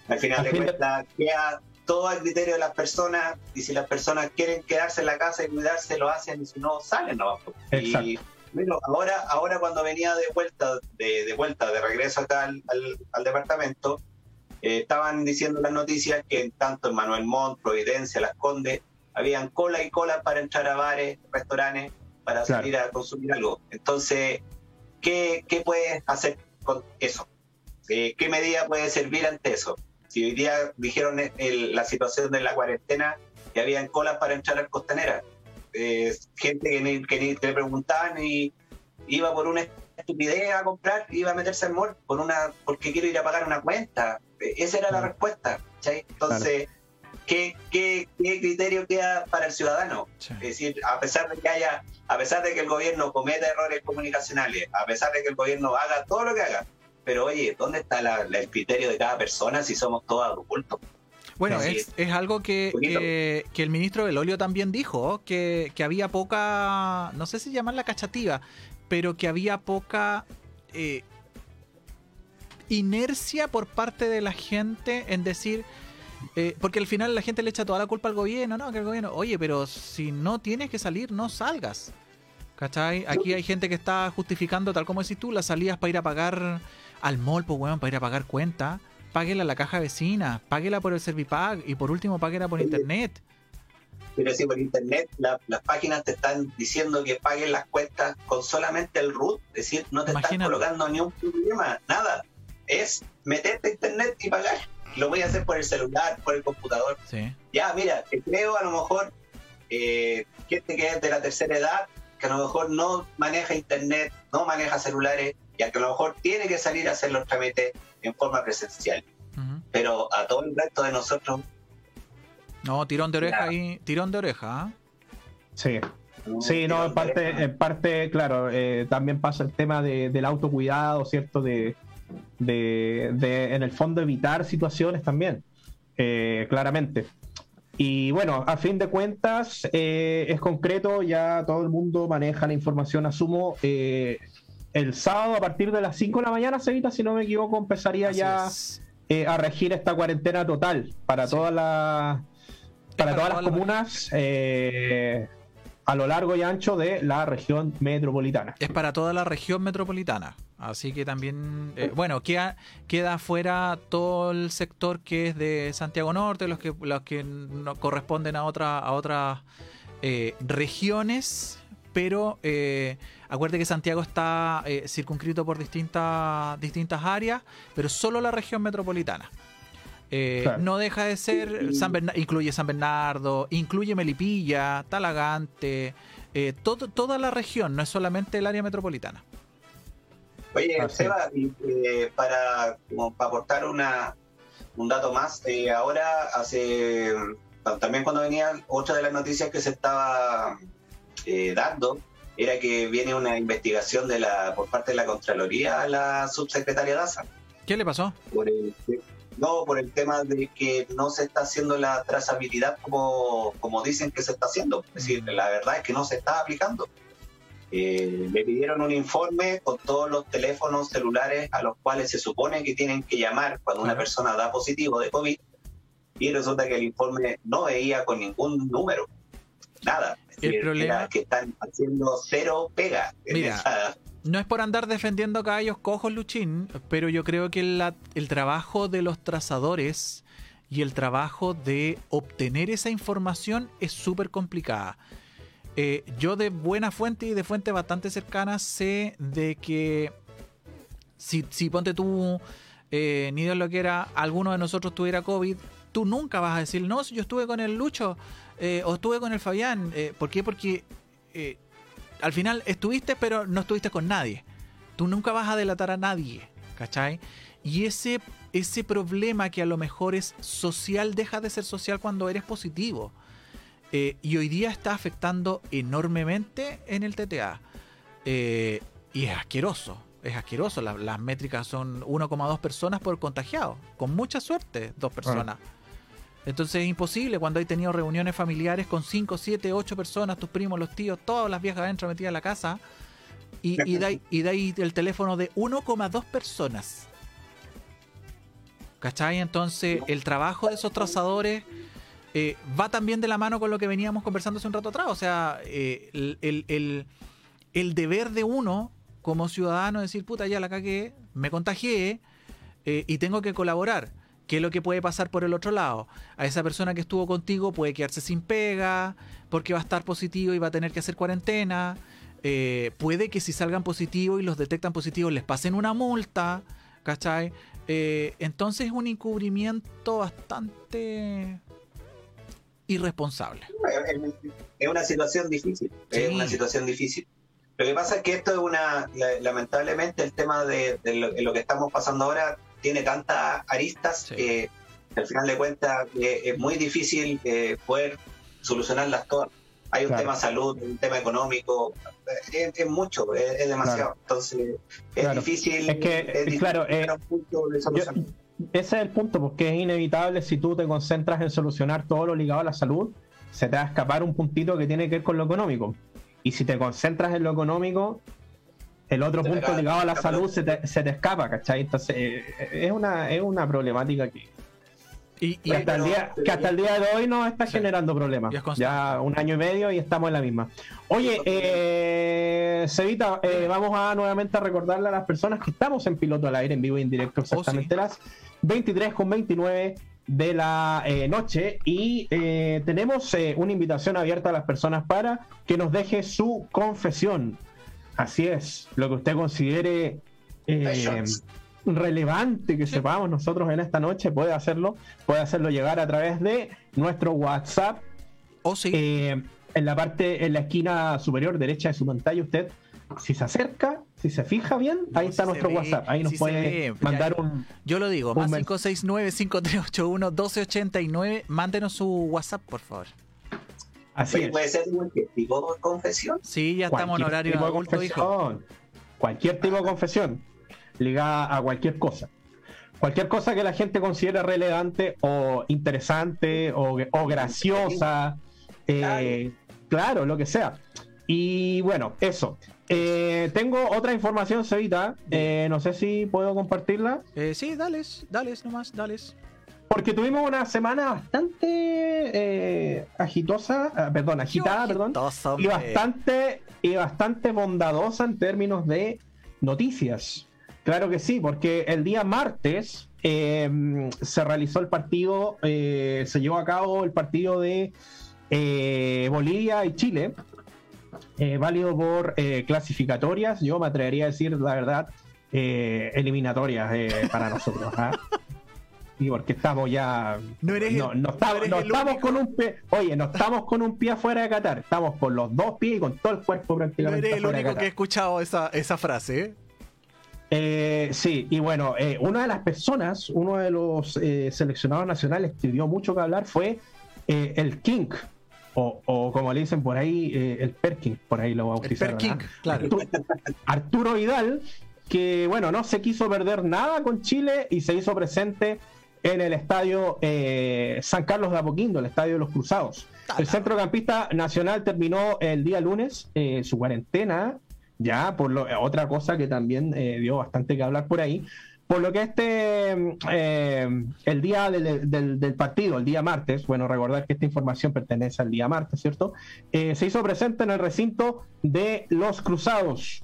al final de cuentas queda todo al criterio de las personas y si las personas quieren quedarse en la casa y cuidarse lo hacen y si no salen no y bueno ahora ahora cuando venía de vuelta de, de vuelta de regreso acá al, al- al departamento eh, estaban diciendo las noticias que en tanto en Manuel Montt Providencia Las Condes habían cola y cola para entrar a bares restaurantes para Claro. salir a consumir algo entonces qué qué puedes hacer con eso eh, ¿Qué medida puede servir ante eso? Si hoy día dijeron el- la situación de la cuarentena que habían colas para entrar al Costanera, eh, gente que ni, que ni te preguntaban y iba por una estupidez a comprar, iba a meterse al mall por una, porque quiero ir a pagar una cuenta. Eh, Esa era la respuesta. Entonces, ¿qué, qué, qué criterio queda para el ciudadano? Sí. Es decir, a pesar de que haya, a pesar de que el gobierno cometa errores comunicacionales, a pesar de que el gobierno haga todo lo que haga, pero oye, ¿dónde está la- la- el criterio de cada persona si somos todos adultos? Bueno, Sí. es, es algo que, Poquito. que, que el ministro Belolio también dijo, que, que había poca, no sé si llamarla cachativa, pero que había poca eh, inercia por parte de la gente en decir, eh, porque al final la gente le echa toda la culpa al gobierno, no, que el gobierno, oye, pero si no tienes que salir, no salgas. ¿Cachai? Aquí hay gente que está justificando, tal como decís tú, las salidas para ir a pagar al mall, pues weón, para ir a pagar cuenta. Páguela a la caja vecina, páguela por el Servipag y por último páguela por internet. Pero si por internet la- las páginas te están diciendo que paguen las cuentas con solamente el root, es decir, no te Imagínate. están colocando ni un problema, nada. Es meterte a internet y pagar. Lo voy a hacer por el celular, por el computador. Sí. Ya, mira, te creo a lo mejor eh, gente que es de la tercera edad, que a lo mejor no maneja internet, no maneja celulares, y a que a lo mejor tiene que salir a hacer los trámites en forma presencial. Pero a todo el resto de nosotros, No, tirón de oreja ahí, tirón de oreja. ¿ah? Sí. Sí, no, en parte, en parte claro, eh, también pasa el tema de- del autocuidado, ¿cierto? De, de, de, en el fondo, evitar situaciones también, eh, claramente. Y bueno, a fin de cuentas, eh, es concreto, ya todo el mundo maneja la información, asumo. eh, el sábado a partir de las 5 de la mañana, Cevita, si no me equivoco, empezaría Así ya eh, a regir esta cuarentena total para Sí. todas las para para todas las comunas eh, a lo largo y ancho de la región metropolitana. Es para toda la región metropolitana. Así que también, eh, bueno, queda, queda fuera todo el sector que es de Santiago Norte, los que, los que no corresponden a, otra, a otras regiones, pero acuérdate que Santiago está eh, circunscrito por distintas, distintas áreas, pero solo la región metropolitana. Eh, Claro. No deja de ser, San incluye San Bernardo, incluye Melipilla, Talagante, eh, todo, toda la región, no es solamente el área metropolitana. Oye, Así Seba, eh, para, como para aportar una, un dato más, eh, ahora hace también cuando venían otra de las noticias que se estaba eh, dando era que viene una investigación de la por parte de la Contraloría a la subsecretaria Daza ¿Qué le pasó? por el no por el tema de que no se está haciendo la trazabilidad como, como dicen que se está haciendo. Es decir, Mm. la verdad es que no se está aplicando. Eh, le pidieron un informe con todos los teléfonos celulares a los cuales se supone que tienen que llamar cuando una persona da positivo de COVID y resulta que el informe no veía con ningún número. Nada. Es El decir, problema- que están haciendo cero pega en Mira, esa- No es por andar defendiendo caballos cojos, Luchín, pero yo creo que la- el trabajo de los trazadores y el trabajo de obtener esa información es súper complicada. Eh, yo de buena fuente y de fuente bastante cercana sé de que si, si ponte tú, eh, ni Dios lo quiera, alguno de nosotros tuviera COVID, tú nunca vas a decir, no, si yo estuve con el Lucho eh, o estuve con el Fabián. Eh, ¿Por qué? Porque eh, al final estuviste, pero no estuviste con nadie. Tú nunca vas a delatar a nadie, ¿cachai? Y ese, ese problema que a lo mejor es social deja de ser social cuando eres positivo. Y hoy día está afectando enormemente en el TTA. Y es asqueroso, es asqueroso. La- las métricas son 1,2 personas por contagiado. Con mucha suerte, dos personas. Entonces es imposible cuando hay tenido reuniones familiares con 5, 7, 8 personas, tus primos, los tíos, todas las viejas adentro metidas en la casa. Y, y, ahí, y el teléfono de 1,2 personas. ¿Cachai? Entonces el trabajo de esos trazadores eh, va también de la mano con lo que veníamos conversando hace un rato atrás. O sea, eh, el, el- el- el deber de uno como ciudadano es decir, puta, ya la cagué, me contagié eh, y tengo que colaborar. ¿Qué es lo que puede pasar por el otro lado? A esa persona que estuvo contigo puede quedarse sin pega, porque va a estar positivo y va a tener que hacer cuarentena. Eh, puede que si salgan positivos y los detectan positivos les pasen una multa, ¿cachai? Eh, entonces es un encubrimiento bastante irresponsable. es una situación difícil. Es una situación difícil. Lo que pasa es que esto es una, la- lamentablemente, el tema de, de lo, de lo que estamos pasando ahora tiene tantas aristas Sí. que al final de cuentas eh, es muy difícil eh, poder solucionarlas todas. Hay un Claro. tema salud, un tema económico, es, es mucho, es, es demasiado. Entonces, es Claro. difícil. Es que, es eh, difícil claro, eh, llegar a un punto de Yo- solución. ese es el punto, porque es inevitable si tú te concentras en solucionar todo lo ligado a la salud, se te va a escapar un puntito que tiene que ver con lo económico. Y si te concentras en lo económico, el otro Se punto acaba- ligado a la salud se te, se te escapa, ¿cachai? Entonces, eh, es una, es una problemática que, Y, hasta, el día, que hasta el día de hoy nos está Sí. generando problemas. Es. Ya un año y medio y estamos en la misma. Oye, eh, Cevita, eh, vamos a nuevamente a recordarle a las personas que estamos en piloto al aire, en vivo y en directo, exactamente las 23 con 29 de la eh, noche y eh, tenemos eh, una invitación abierta a las personas para que nos deje su confesión. Así es, lo que usted considere eh, relevante que sepamos nosotros en esta noche, puede hacerlo, puede hacerlo llegar a través de nuestro WhatsApp. o sí, Eh, en la parte, en la esquina superior derecha de su pantalla, usted, si se acerca, si se fija bien, ahí está nuestro ve, WhatsApp. Ahí nos si puede mandar ya. un. yo lo digo, un más men- 569-539-1289, mándenos su WhatsApp, por favor. Así Oye, es. puede ser cualquier tipo de confesión. Sí, ya estamos en horario tipo de adulto, hijo. confesión. Cualquier tipo de confesión ligada a cualquier cosa. Cualquier cosa que la gente considere relevante o interesante o, o graciosa. eh, claro, lo que sea. Y bueno, eso. Eh, tengo otra información, Cevita. Eh, no sé si puedo compartirla. Eh, sí, dales, dales nomás, dales. Porque tuvimos una semana bastante eh, agitosa, ah, perdón, agitada, perdón, y bastante y bastante bondadosa en términos de noticias. Claro que sí, porque el día martes eh, se realizó el partido, eh, se llevó a cabo el partido de eh, Bolivia y Chile, eh, válido por eh, clasificatorias, yo me atrevería a decir la verdad, eh, eliminatorias para nosotros. Y porque estamos ya No eres no, el- no estamos, no el estamos único. con un pie, oye, no estamos con un pie afuera de Qatar, estamos con los dos pies y con todo el cuerpo No prácticamente eres el único que he escuchado esa, esa frase, ¿eh? Eh, sí, y bueno, eh, una de las personas, uno de los eh, seleccionados nacionales que dio mucho que hablar fue eh, el King, o, o como le dicen por ahí, el Perkin, por ahí lo El bautizaron. King, ¿ah? claro. Arturo, Arturo Vidal, que bueno, no se quiso perder nada con Chile y se hizo presente en el estadio eh, San Carlos de Apoquindo, el estadio de los Cruzados. El centrocampista nacional terminó el día lunes eh, su cuarentena, ya por lo, otra cosa que también eh, dio bastante que hablar por ahí. Por lo que este, eh, el día del, del- del partido, el día martes, bueno, recordar que esta información pertenece al día martes, ¿cierto? Se hizo presente en el recinto de los Cruzados,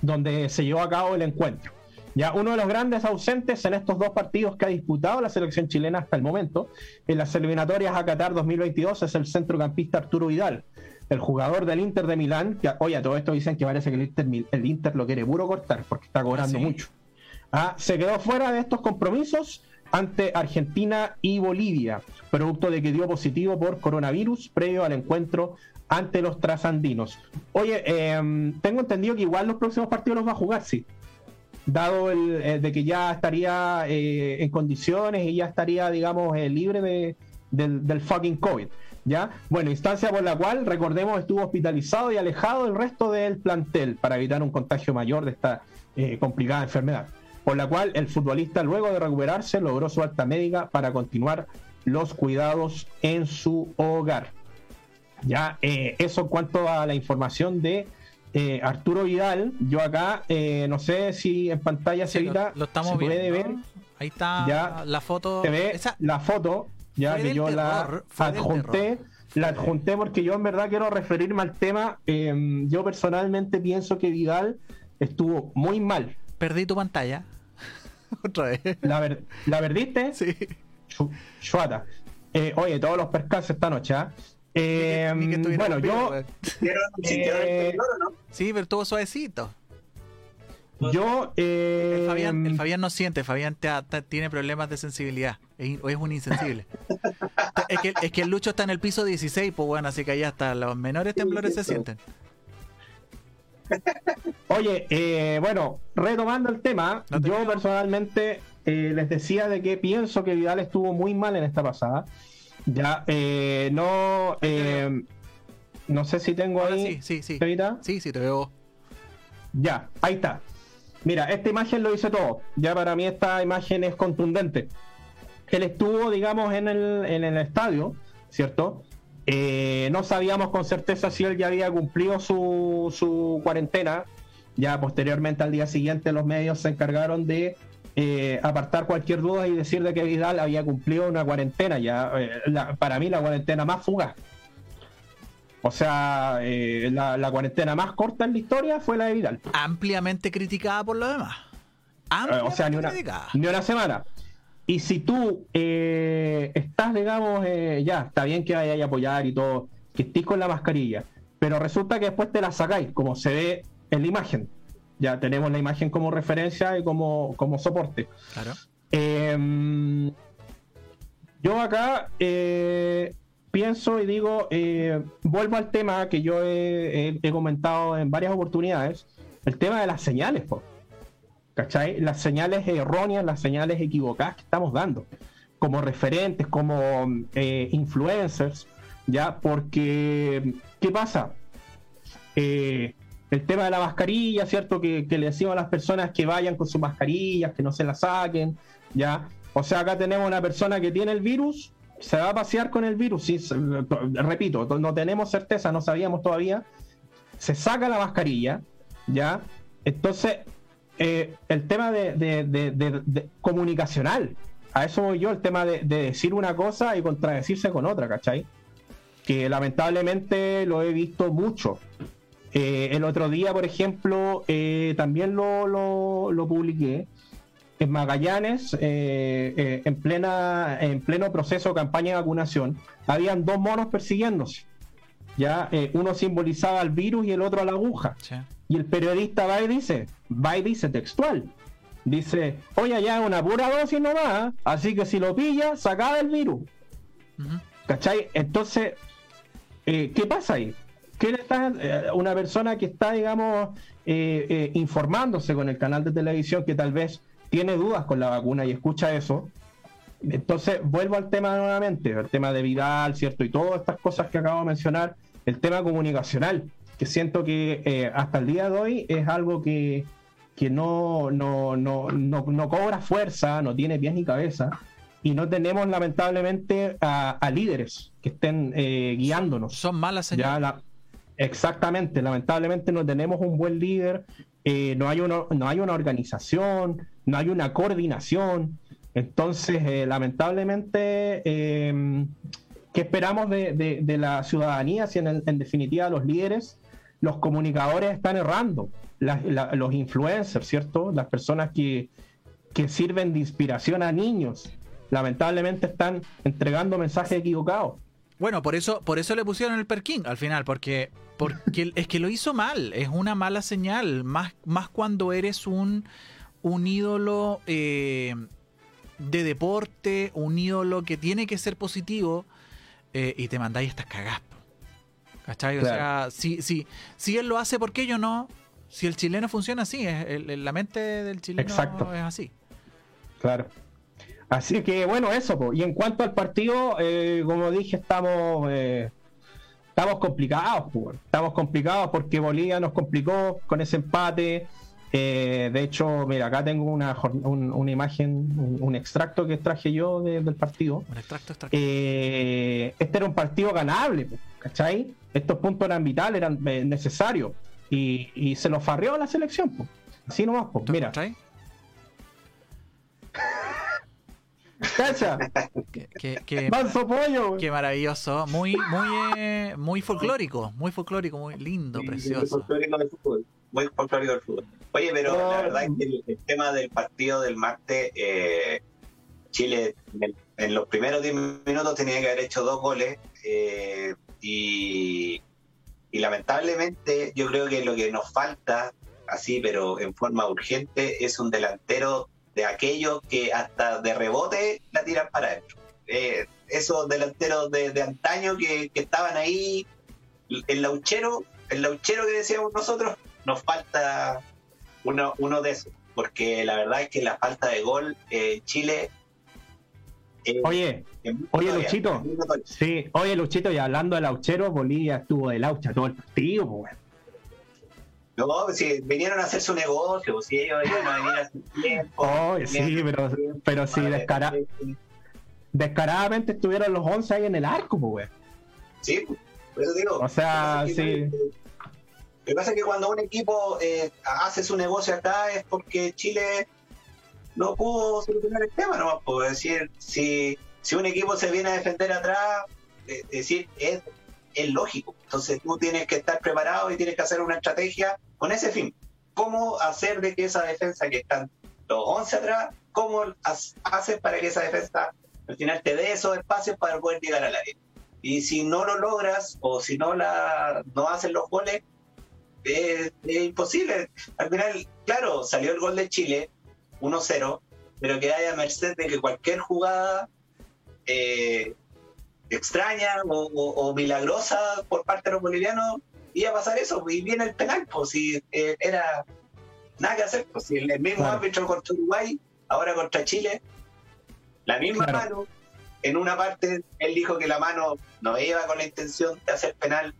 donde se llevó a cabo el encuentro. Ya uno de los grandes ausentes en estos dos partidos que ha disputado la selección chilena hasta el momento, en las eliminatorias a Qatar 2022, es el centrocampista Arturo Vidal, el jugador del Inter de Milán, que, oye, a todo esto dicen que parece que el Inter, el Inter lo quiere puro cortar porque está cobrando ¿Ah, sí? mucho. Ah, se quedó fuera de estos compromisos ante Argentina y Bolivia, producto de que dio positivo por coronavirus previo al encuentro ante los trasandinos. Oye, em, tengo entendido que igual los próximos partidos los va a jugar, sí. Dado el, eh, de que ya estaría eh, en condiciones y ya estaría, digamos, eh, libre de, del, fucking COVID. ¿Ya? Bueno, instancia por la cual, recordemos, estuvo hospitalizado y alejado del resto del plantel para evitar un contagio mayor de esta complicada enfermedad. Por la cual el futbolista, luego de recuperarse, logró su alta médica para continuar los cuidados en su hogar. Ya, eso en cuanto a la información de eh, Arturo Vidal. Yo acá, eh, no sé si en pantalla Sí, se, evita- lo estamos se puede viendo. ver. Ahí está Ya la foto. Se ve Esa- la foto, ya que yo la terror, adjunté. La adjunté porque yo en verdad quiero referirme al tema. eh, yo personalmente pienso que Vidal estuvo muy mal. Perdí tu pantalla. Otra vez. ¿La, ver- ¿la perdiste? Sí. Chu- Chuata. Eh, oye, todos los percances esta noche. ¿ah? Eh, Ni que estuviera bueno, yo, weón. ¿Sintieron, sintieron el Eh? Sí, pero estuvo suavecito. yo, eh, El Fabián, el Fabián no siente, Fabián te- te- tiene problemas de sensibilidad. Es, o es un insensible. es, que, es que el Lucho está en el piso 16, pues bueno, así que ahí hasta los menores temblores se sienten. Oye, eh, bueno, retomando el tema, No te yo personalmente eh, les decía de que pienso que Vidal estuvo muy mal en esta pasada. Ya, eh, no, eh, No sé si tengo Ahora ahí. sí, sí, sí. Sí, sí, te veo. Ya, ahí está. Mira, esta imagen lo dice todo. Ya para mí esta imagen es contundente. Él estuvo, digamos, en el, en el estadio, ¿cierto? Eh, no sabíamos con certeza si él ya había cumplido su, su cuarentena. Ya posteriormente, al día siguiente, los medios se encargaron de eh, apartar cualquier duda y decir de que Vidal había cumplido una cuarentena. Ya, eh, la- para mí, la cuarentena más fugaz. O sea, eh, la, la cuarentena más corta en la historia fue la de Vidal. Ampliamente criticada por lo demás. Eh, Ampliamente o sea, ni una, criticada. ni una semana. Y si tú eh, estás, digamos, eh, ya, está bien que vayáis a apoyar y todo, que estés con la mascarilla, pero resulta que después te la sacáis, como se ve en la imagen. Ya tenemos la imagen como referencia y como, como soporte. Claro. Eh, yo acá eh, pienso y digo, eh, vuelvo al tema que yo he, he- he comentado en varias oportunidades, el tema de las señales, po. ¿cachai? Las señales erróneas, las señales equivocadas que estamos dando, como referentes, como eh, influencers, ¿ya? Porque, ¿qué pasa? Eh, el tema de la mascarilla, ¿cierto? Que, le decimos a las personas que vayan con sus mascarillas, que no se las saquen, ¿ya? O sea, acá tenemos una persona que tiene el virus, se va a pasear con el virus, sí, repito, no tenemos certeza, no sabíamos todavía, se saca la mascarilla, ¿ya? Entonces, eh, el tema de, comunicacional, a eso voy yo, el tema de decir una cosa y contradecirse con otra, ¿cachai? Que lamentablemente lo he visto mucho. Eh, el otro día, por ejemplo, eh, también lo, lo- lo publiqué. En Magallanes, eh, en, plena, en pleno proceso de campaña de vacunación, habían dos monos persiguiéndose. Ya, uno simbolizaba al virus y el otro a la aguja. Sí. Y el periodista va y dice, va y dice textual. Dice, oye, ya una pura dosis nomás, así que si lo pilla, saca el virus. ¿Cachai? Entonces, eh, ¿qué pasa ahí? Que está, eh, una persona que está, digamos, eh, eh, informándose con el canal de televisión que tal vez tiene dudas con la vacuna y escucha eso. Entonces, vuelvo al tema nuevamente, el tema de Vidal, ¿cierto? Y todas estas cosas que acabo de mencionar, el tema comunicacional, que siento que hasta el día de hoy es algo que, que no, no, no, no, no cobra fuerza, no tiene pies ni cabeza, y no tenemos lamentablemente a, a líderes que estén eh, guiándonos. Son malas señales. Exactamente, lamentablemente no tenemos un buen líder, eh, no, hay una, no hay una organización, no hay una coordinación. Entonces, eh, lamentablemente, eh, ¿qué esperamos de, de- la ciudadanía si en, el- en definitiva los líderes, los comunicadores están errando? Los influencers, ¿cierto? Las personas que, que sirven de inspiración a niños, lamentablemente están entregando mensajes equivocados. Bueno, por eso, por eso le pusieron el perkin al final, porque, porque es que lo hizo mal, es una mala señal, más, más cuando eres un, un ídolo eh, de deporte, un ídolo que tiene que ser positivo, eh, y te mandáis estas cagas. ¿Cachai? O sea, si, si, si él lo hace, ¿por qué yo no? Si el chileno funciona así, es, el- la mente del chileno Exacto. es así. Claro. Así que bueno, eso. po. Y en cuanto al partido, eh, como dije, estamos estamos complicados. po. Estamos complicados porque Bolivia nos complicó con ese empate. Eh, de hecho, mira, acá tengo una, un- una imagen, un, un extracto que traje yo de- del partido. Un extracto, extracto. Eh, este era un partido ganable, po, ¿cachai? Estos puntos eran vitales, eran eh, necesarios. Y, y se los farreó la selección. po. Así nomás. ¿Tú mira. Cacha, Que- que- que- manso pollo. Qué maravilloso, muy, muy, eh, muy folclórico, muy folclórico, muy lindo, Muy precioso. folclórico del fútbol. Muy folclórico del fútbol. Oye, pero Oh. la verdad es que el, el tema del partido del martes, eh, Chile en, en los primeros 10 minutos tenía que haber hecho dos goles eh, y, y lamentablemente yo creo que lo que nos falta, así pero en forma urgente, es un delantero de aquellos que hasta de rebote la tiran para adentro. Eh, esos delanteros de, de antaño que, que estaban ahí, el lauchero, el lauchero que decíamos nosotros, nos falta uno, uno de esos, porque la verdad es que la falta de gol eh, en Chile Eh, Oye, oye, Luchito. sí, oye Luchito, y hablando de laucheros, Bolivia estuvo de laucha todo el partido, pues. No, si vinieron a hacer su negocio, si ellos iban a venir a hacer tiempo. Oye, sí, pero, pero sí, descara- descaradamente estuvieron los 11 ahí en el arco, pues, weón. Sí, por eso digo. O sea, es sí. Lo que pasa es que cuando un equipo eh, hace su negocio acá es porque Chile no pudo solucionar el tema, nomás puedo decir, si, si un equipo se viene a defender atrás, eh, decir, es, es lógico. Entonces tú tienes que estar preparado y tienes que hacer una estrategia con ese fin. ¿Cómo hacer de que esa defensa que están los 11 atrás, cómo haces para que esa defensa al final te dé esos espacios para poder llegar al área? Y si no lo logras o si no la no hacen los goles, es, es imposible. Al final, claro, salió el gol de Chile, 1-0, pero que haya merced de que cualquier jugada eh, extraña o, o- o milagrosa por parte de los bolivianos iba a pasar eso. Y viene el penal, pues si eh, era nada que hacer. Pues si el, mismo Claro. árbitro contra Uruguay, ahora contra Chile, la misma Claro. mano. En una parte, él dijo que la mano no iba con la intención de hacer penal,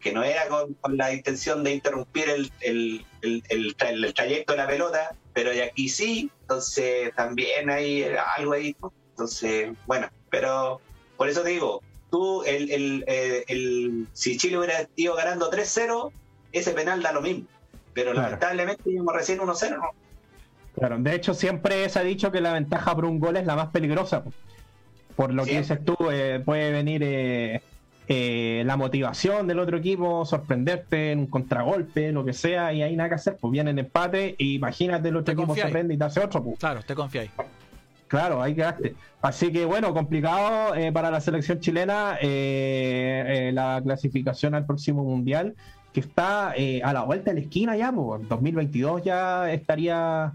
que no era con, con la intención de interrumpir el, el, el, el tra- el trayecto de la pelota, pero y aquí sí, entonces también hay algo ahí. ¿no? Entonces, bueno, pero por eso te digo, tú, el, el, eh, el- si Chile hubiera ido ganando 3-0, ese penal da lo mismo. Pero Claro. lamentablemente íbamos recién 1-0, ¿no? Claro, de hecho siempre se ha dicho que la ventaja por un gol es la más peligrosa. po. Por lo que dices tú, eh, puede venir eh, eh, la motivación del otro equipo, sorprenderte en un contragolpe, lo que sea, y ahí nada que hacer, pues viene en empate, y imagínate el otro equipo sorprende y te hace otro, pues. Claro, te confiáis. Claro, ahí quedaste. Así que bueno, complicado eh, para la selección chilena eh, eh, la clasificación al próximo mundial, que está a la vuelta de la esquina ya, pues, en 2022 ya estaría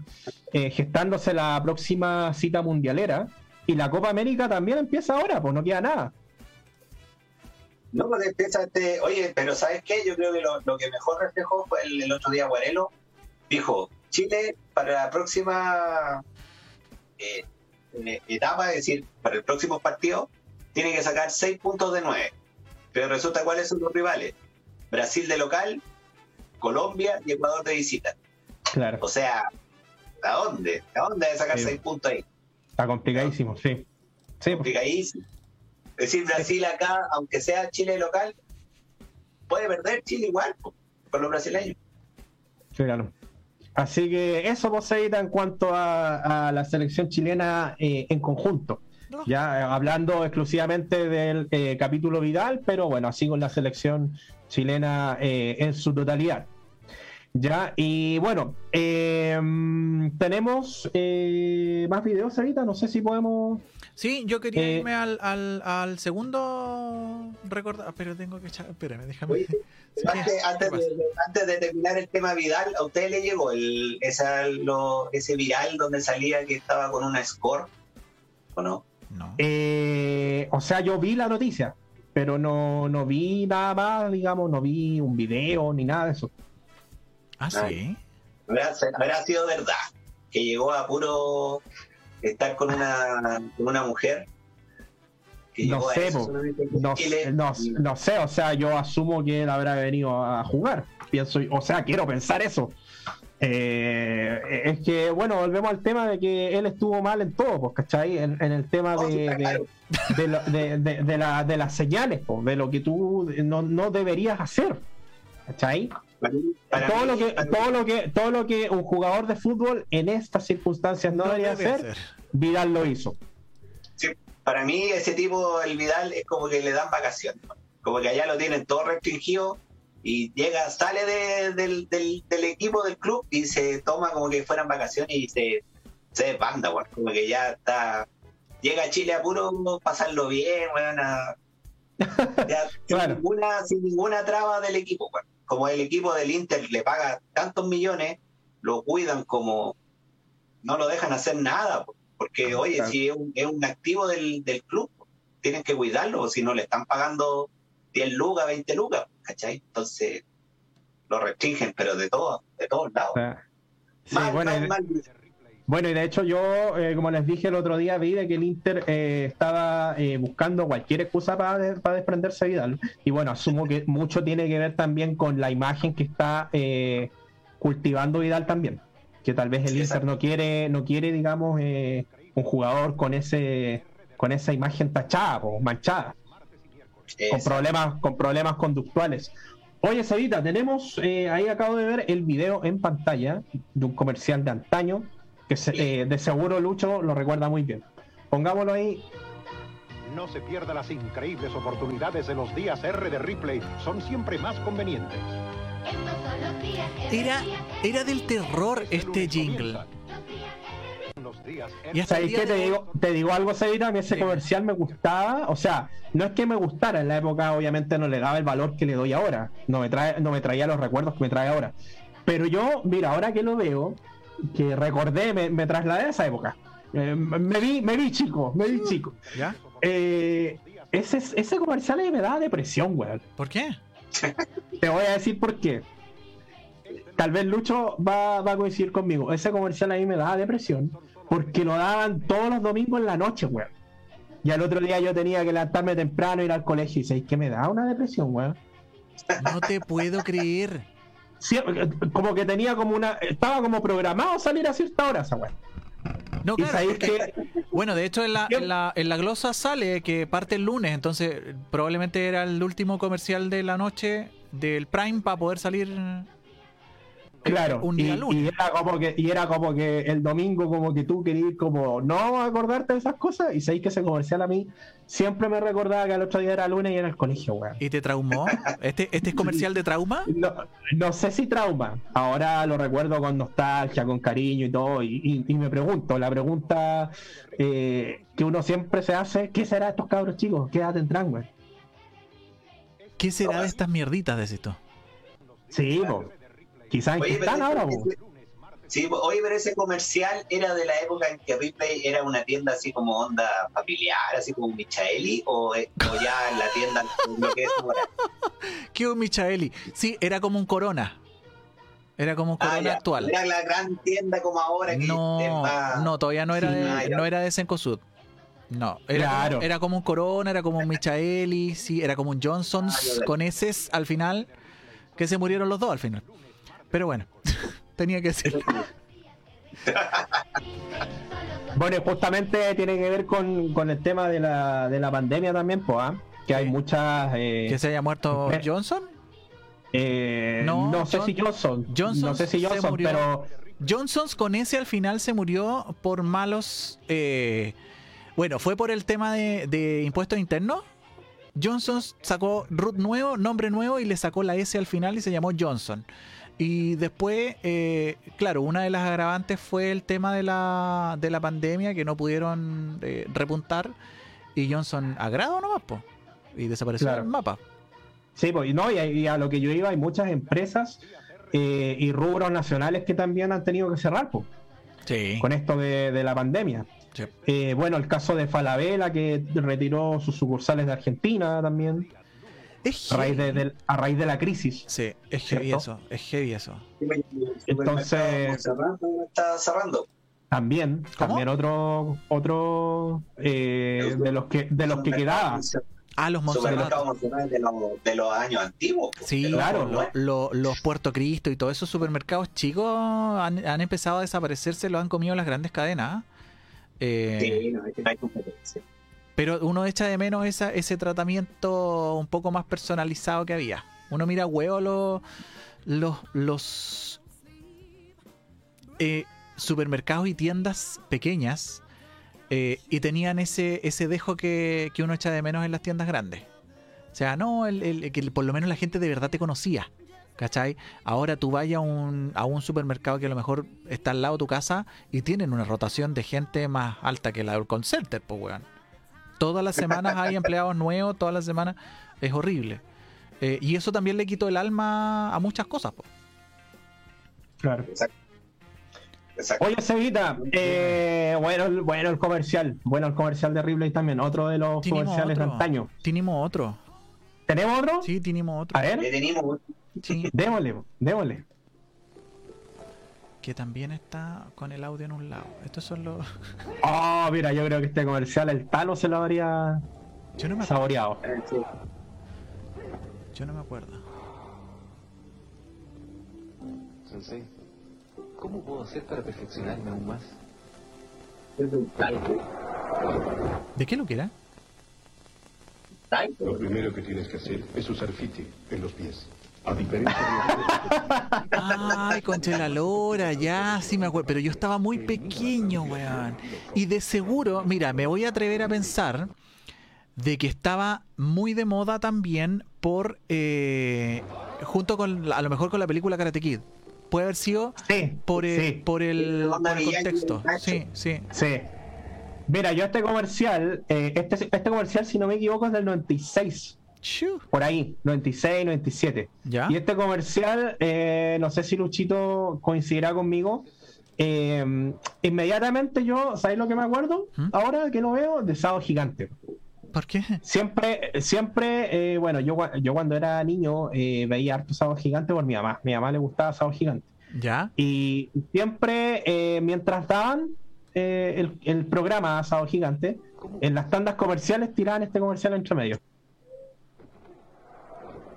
gestándose la próxima cita mundialera. Y la Copa América también empieza ahora, pues no queda nada. No, porque empieza este, oye, pero ¿sabes qué? Yo creo que lo, que mejor reflejó fue el, otro día Guarelo. Dijo, Chile para la próxima eh, etapa, es decir, para el próximo partido, tiene que sacar 6 puntos de 9. Pero resulta cuáles son los rivales. Brasil de local, Colombia y Ecuador de visita. Claro, O sea, ¿a dónde? ¿A dónde de sacar Sí. 6 puntos ahí? está complicadísimo, sí. Sí, pues, complicadísimo. Es decir, Brasil acá, aunque sea Chile local, puede perder Chile igual po, con los brasileños. sí, claro. Así que eso, Poseida, en cuanto a, a la selección chilena eh, en conjunto. Ya eh, hablando exclusivamente del eh, capítulo Vidal, pero bueno, así con la selección chilena eh, en su totalidad. Ya, y bueno, eh, tenemos eh, más videos ahorita, no sé si podemos... Sí, yo quería Eh, irme al, al, al segundo recordar, pero tengo que echar, espérame, déjame. Oye, Sí, Antes, ¿qué antes de, antes de terminar el tema Vidal, ¿a usted le llegó el, esa, lo- ese viral donde salía que estaba con una score? ¿O no? No. eh, o sea, yo vi la noticia, pero no, no vi nada más, digamos, no vi un video ni nada de eso. Ah, sí. ¿Habrá, habrá sido verdad que llegó a puro estar con una, con una mujer? Que No sé, No, no, sé, o sea, yo asumo que él habrá venido a jugar. Pienso, o sea, quiero pensar eso. Eh, es que, bueno, volvemos al tema de que él estuvo mal en todo, pues, ¿cachai? En, en el tema sí, de, de, de lo- de- de- de la- de las señales, pues, de lo que tú no, no deberías hacer, ¿cachai? Para mí- para Todo mí- lo que, para mí- todo lo que, todo lo que un jugador de fútbol en estas circunstancias no, debería debe hacer, Vidal lo hizo. Sí, para mí ese tipo, el Vidal, es como que le dan vacaciones. ¿no? Como que allá lo tienen todo restringido y llega, sale de- del, del- del equipo del club y se toma como que fueran vacaciones y se, se desbanda, weón. Como que ya está. Llega a Chile a puro pasarlo bien, weón, a- ya sin, Claro. ninguna, sin ninguna traba del equipo, weón. Como el equipo del Inter le paga tantos millones, lo cuidan como. No lo dejan hacer nada, po. porque oye, Claro. si es un, es un activo del, del club, tienen que cuidarlo, o si no le están pagando 10 lucas, 20 lucas, ¿cachai? Entonces lo restringen, pero de todos, de todos lados. Sea, sí, Mal, bueno, mal, y- mal. Bueno, y de hecho yo, eh, como les dije el otro día, vi de que el Inter eh, estaba eh, buscando cualquier excusa para, de- para desprenderse de Vidal. Y bueno, asumo que mucho tiene que ver también con la imagen que está eh, cultivando Vidal también. Que tal vez el Sí, Inter no quiere, no quiere, digamos, eh, un jugador con ese con esa imagen tachada o manchada con problemas, con problemas conductuales. Oye, Cevita, tenemos, ahí acabo de ver el video en pantalla de un comercial de antaño, que se- eh, de seguro Lucho lo recuerda muy bien. Pongámoslo ahí. No se pierda las increíbles oportunidades de los días R de Ripley. Son siempre más convenientes. Era, era del terror este jingle. comienzan Los días Y hasta el ¿Sabéis día qué te de digo? Te digo algo, Cevita, que ese Sí. comercial me gustaba. O sea, no es que me gustara, en la época obviamente no le daba el valor que le doy ahora. No me, trae, no me traía los recuerdos que me trae ahora. Pero yo, mira, ahora que lo veo, que recordé, me, me trasladé a esa época. Eh, me vi, me vi chico, me vi chico. ¿Ya? Eh, ese, ese comercial ahí me da depresión, weón. ¿Por qué? Te voy a decir por qué. Tal vez Lucho va, va a coincidir conmigo. Ese comercial ahí me daba depresión porque lo daban todos los domingos en la noche, weón. Y al otro día yo tenía que levantarme temprano, ir al colegio y ¿sabes que me da una depresión, weón? No te puedo creer. Sí, como que tenía como una. Estaba como programado salir a cierta hora esa weón. No, claro, sabéis porque- que. Bueno, de hecho en la, en, la, en la glosa sale que parte el lunes, entonces probablemente era el último comercial de la noche del Prime para poder salir eh, Claro, un y, día y lunes. era como que, y era como que el domingo como que tú querías como no acordarte de esas cosas y sabéis que ese comercial a mí siempre me recordaba que el otro día era lunes y era el colegio, weón. ¿Y te traumó? ¿Este, este es comercial de trauma? No, no sé si trauma, ahora lo recuerdo con nostalgia, con cariño y todo, y, y- y me pregunto, la pregunta eh, que uno siempre se hace, ¿qué será de estos cabros chicos? ¿Qué edad tendrán? ¿Qué será de estas mierditas, decís tú? Sí, po. Quizás en qué Oye, pero están ahora, ese- Sí, oye, pero ese comercial era de la época en que Ripley era una tienda así como onda familiar, así como Michaeli, o, eh, o ya la tienda lo que es ahora. ¿Qué un Michaeli? Sí, era como un Corona. Era como un Ah, Corona ya. actual. Era la gran tienda como ahora que No, no, todavía no era Sí, de, ah, no era de Cencosud. No, era, Claro. como, era como un Corona, era como un Michaeli, sí, era como un Johnsons Ah, con S al final, que se murieron los dos al final. Pero bueno, tenía que ser. Bueno, justamente tiene que ver con, con el tema de la, de la pandemia también, pues, que hay muchas... eh, ¿Que se haya muerto Eh, Johnson? eh, No, no, sé John- si Johnson, Johnson no sé si se Johnson, murió. pero... Johnsons con ese al final se murió por malos. eh, bueno, fue por el tema de, de impuestos internos. Johnsons sacó root nuevo, nombre nuevo y le sacó la S al final y se llamó Johnson. Y después, eh, claro, una de las agravantes fue el tema de la, de la pandemia que no pudieron eh, repuntar. Y Johnson agrado nomás, po. Y desapareció Claro. del mapa. Sí, pues, no, y, y a lo que yo iba, hay muchas empresas eh, y rubros nacionales que también han tenido que cerrar pues, Sí. con esto de, de la pandemia. Sí. Eh, bueno, el caso de Falabella, que retiró sus sucursales de Argentina también, Es a raíz de, heavy. del- a raíz de la crisis. Sí, es heavy ¿Cierto? eso. Es heavy eso. Entonces- cerrando, está cerrando. También, ¿Cómo? también otro, otro eh, de los que de los que quedaba. Ah, los. Supermercados de los, de los años antiguos. pues, Sí, los- claro. lo- lo- los Puerto Cristo y todos esos supermercados chicos han, han empezado a desaparecer, se lo han comido las grandes cadenas. Eh, Sí, no, es que no hay competencia. Pero uno echa de menos esa, ese tratamiento un poco más personalizado que había. Uno mira huevo los, los, eh, supermercados y tiendas pequeñas eh, y tenían ese, ese dejo que, uno echa de menos en las tiendas grandes. O sea, no, el, que por lo menos la gente de verdad te conocía. ¿Cachai? Ahora tú vayas a un, a un supermercado que a lo mejor está al lado de tu casa y tienen una rotación de gente más alta que la del call pues weón. Todas las semanas hay empleados nuevos, todas las semanas es horrible. Eh, y eso también le quitó el alma a muchas cosas. po. Claro. Exacto. Exacto. Oye, Cevita, eh, bueno, el- bueno el comercial, bueno el comercial de Ripley también, otro de los comerciales de otro. antaño. Tenemos otro. ¿Tenemos otro? Sí, tenemos otro. A ver, tenemos Sí. démosle, démosle. Que también está con el audio en un lado. Estos son los. Oh, mira, yo creo que este comercial el Talo se lo habría Yo no me acuerdo. saboreado. Yo no me acuerdo. Sensei, ¿cómo puedo hacer para perfeccionarme aún más? Es un talco. ¿De qué lo que era? Talco. Lo primero que tienes que hacer es usar fiti en los pies. A diferencia de Ay, concha la lora, ya, sí me acuerdo. Pero yo estaba muy pequeño, weón. Y de seguro, mira, me voy a atrever a pensar de que estaba muy de moda también por. eh, junto con. A lo mejor con la película Karate Kid. Puede haber sido Sí, por el, sí, por el, por contexto. Sí, sí. sí. Mira, yo este comercial, eh, este, este comercial, si no me equivoco, es del 96. Por ahí, 96, 97. ¿Ya? Y este comercial, eh, no sé si Luchito coincidirá conmigo. eh, inmediatamente yo, ¿sabéis lo que me acuerdo? ¿Mm? Ahora que lo veo, de Sábado Gigante. ¿Por qué? Siempre, siempre, eh, bueno, yo, yo cuando era niño eh, veía harto Sábado Gigante por mi mamá. Mi mamá le gustaba Sábado Gigante. ¿Ya? Y siempre, eh, mientras daban eh, el, el programa Sábado Gigante, en las tandas comerciales tiraban este comercial entre medio.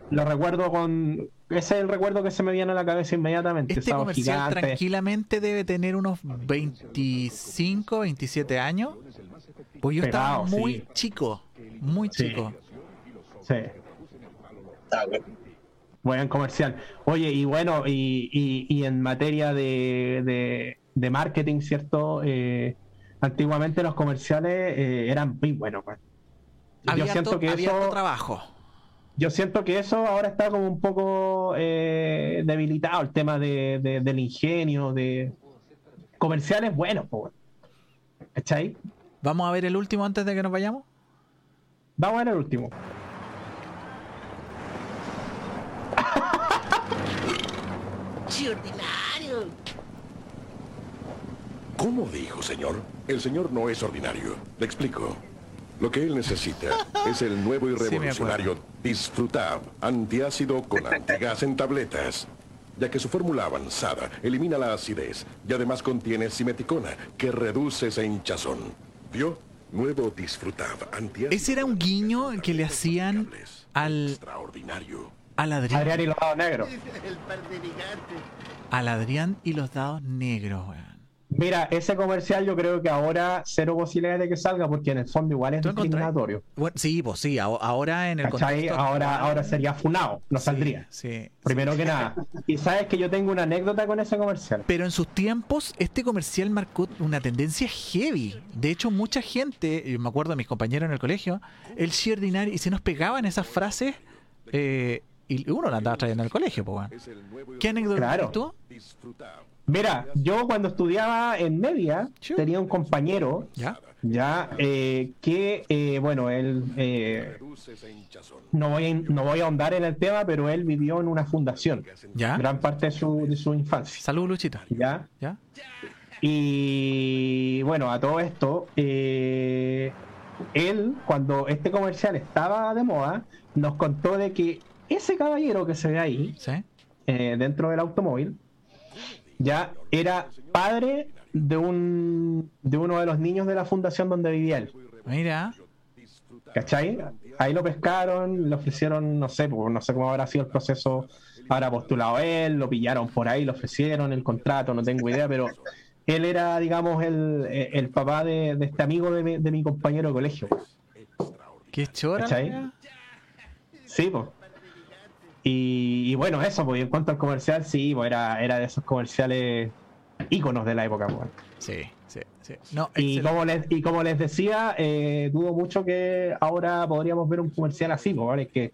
Lo recuerdo con. Ese es el recuerdo que se me viene a la cabeza inmediatamente. Este Sábado comercial Gigante. tranquilamente debe tener unos 25, 27 años. Pues yo estaba muy sí. chico, muy Sí. chico. Sí. Buen comercial. Oye, y bueno, y, y- y en materia de, de- de marketing, ¿cierto? Eh, antiguamente los comerciales eh, eran muy buenos. pues. Había, Yo siento que había eso. trabajo. Yo siento que eso ahora está como un poco eh, debilitado, el tema de, de- del ingenio, de comerciales buenos. ¿cachai? Vamos a ver el último antes de que nos vayamos. Vamos a ver el último. ¿Cómo dijo, señor? El señor no es ordinario. Le explico. Lo que él necesita es el nuevo y Sí, revolucionario Disfrutab, antiácido con antigas en tabletas. Ya que su fórmula avanzada elimina la acidez y además contiene simeticona, que reduce esa hinchazón. ¿Vio? Nuevo Disfrutab, antiácido. Ese era un guiño que le hacían al, Extraordinario. al Adrián. Adrián y los dados negros. Al Adrián y los dados negros, weón. Mira, ese comercial yo creo que ahora cero posibilidades de que salga porque en el fondo igual es discriminatorio. Bueno, sí, pues sí, aho- ahora en el ¿Cachai? contexto Ahora, actual- ahora sería funado, no Sí, saldría. Sí. Primero que nada. Y sabes que yo tengo una anécdota con ese comercial. Pero en sus tiempos, este comercial marcó una tendencia heavy. De hecho, mucha gente, eh, me acuerdo de mis compañeros en el colegio, el ordinario y se nos pegaban esas frases eh, y uno la andaba trayendo al colegio, pues, y ¿Qué anécdota Claro. tienes tú? Mira, yo cuando estudiaba en media tenía un compañero ¿Ya? ya eh, que, eh, bueno, él, eh, no, voy a, no voy a ahondar en el tema, pero él vivió en una fundación ¿Ya? gran parte de su, de su infancia. Salud, Luchito. ¿Ya? ¿Ya? Y bueno, a todo esto, eh, él, cuando este comercial estaba de moda, nos contó de que ese caballero que se ve ahí, ¿Sí? dentro del automóvil, ya era padre de un de uno de los niños de la fundación donde vivía él. Mira. ¿Cachai? Ahí lo pescaron, le ofrecieron, no sé, pues, no sé cómo habrá sido el proceso, habrá postulado él, lo pillaron por ahí, le ofrecieron el contrato, no tengo idea, pero él era, digamos, el, el papá de, de este amigo de mi, de mi compañero de colegio. Qué chora. ¿Cachai? Sí, pues. Y, y bueno, eso, pues, y en cuanto al comercial, sí, pues era, era de esos comerciales íconos de la época, pues. Sí, sí, sí. No, Y como les, y como les decía, eh, dudo mucho que ahora podríamos ver un comercial así, pues, ¿vale? Es que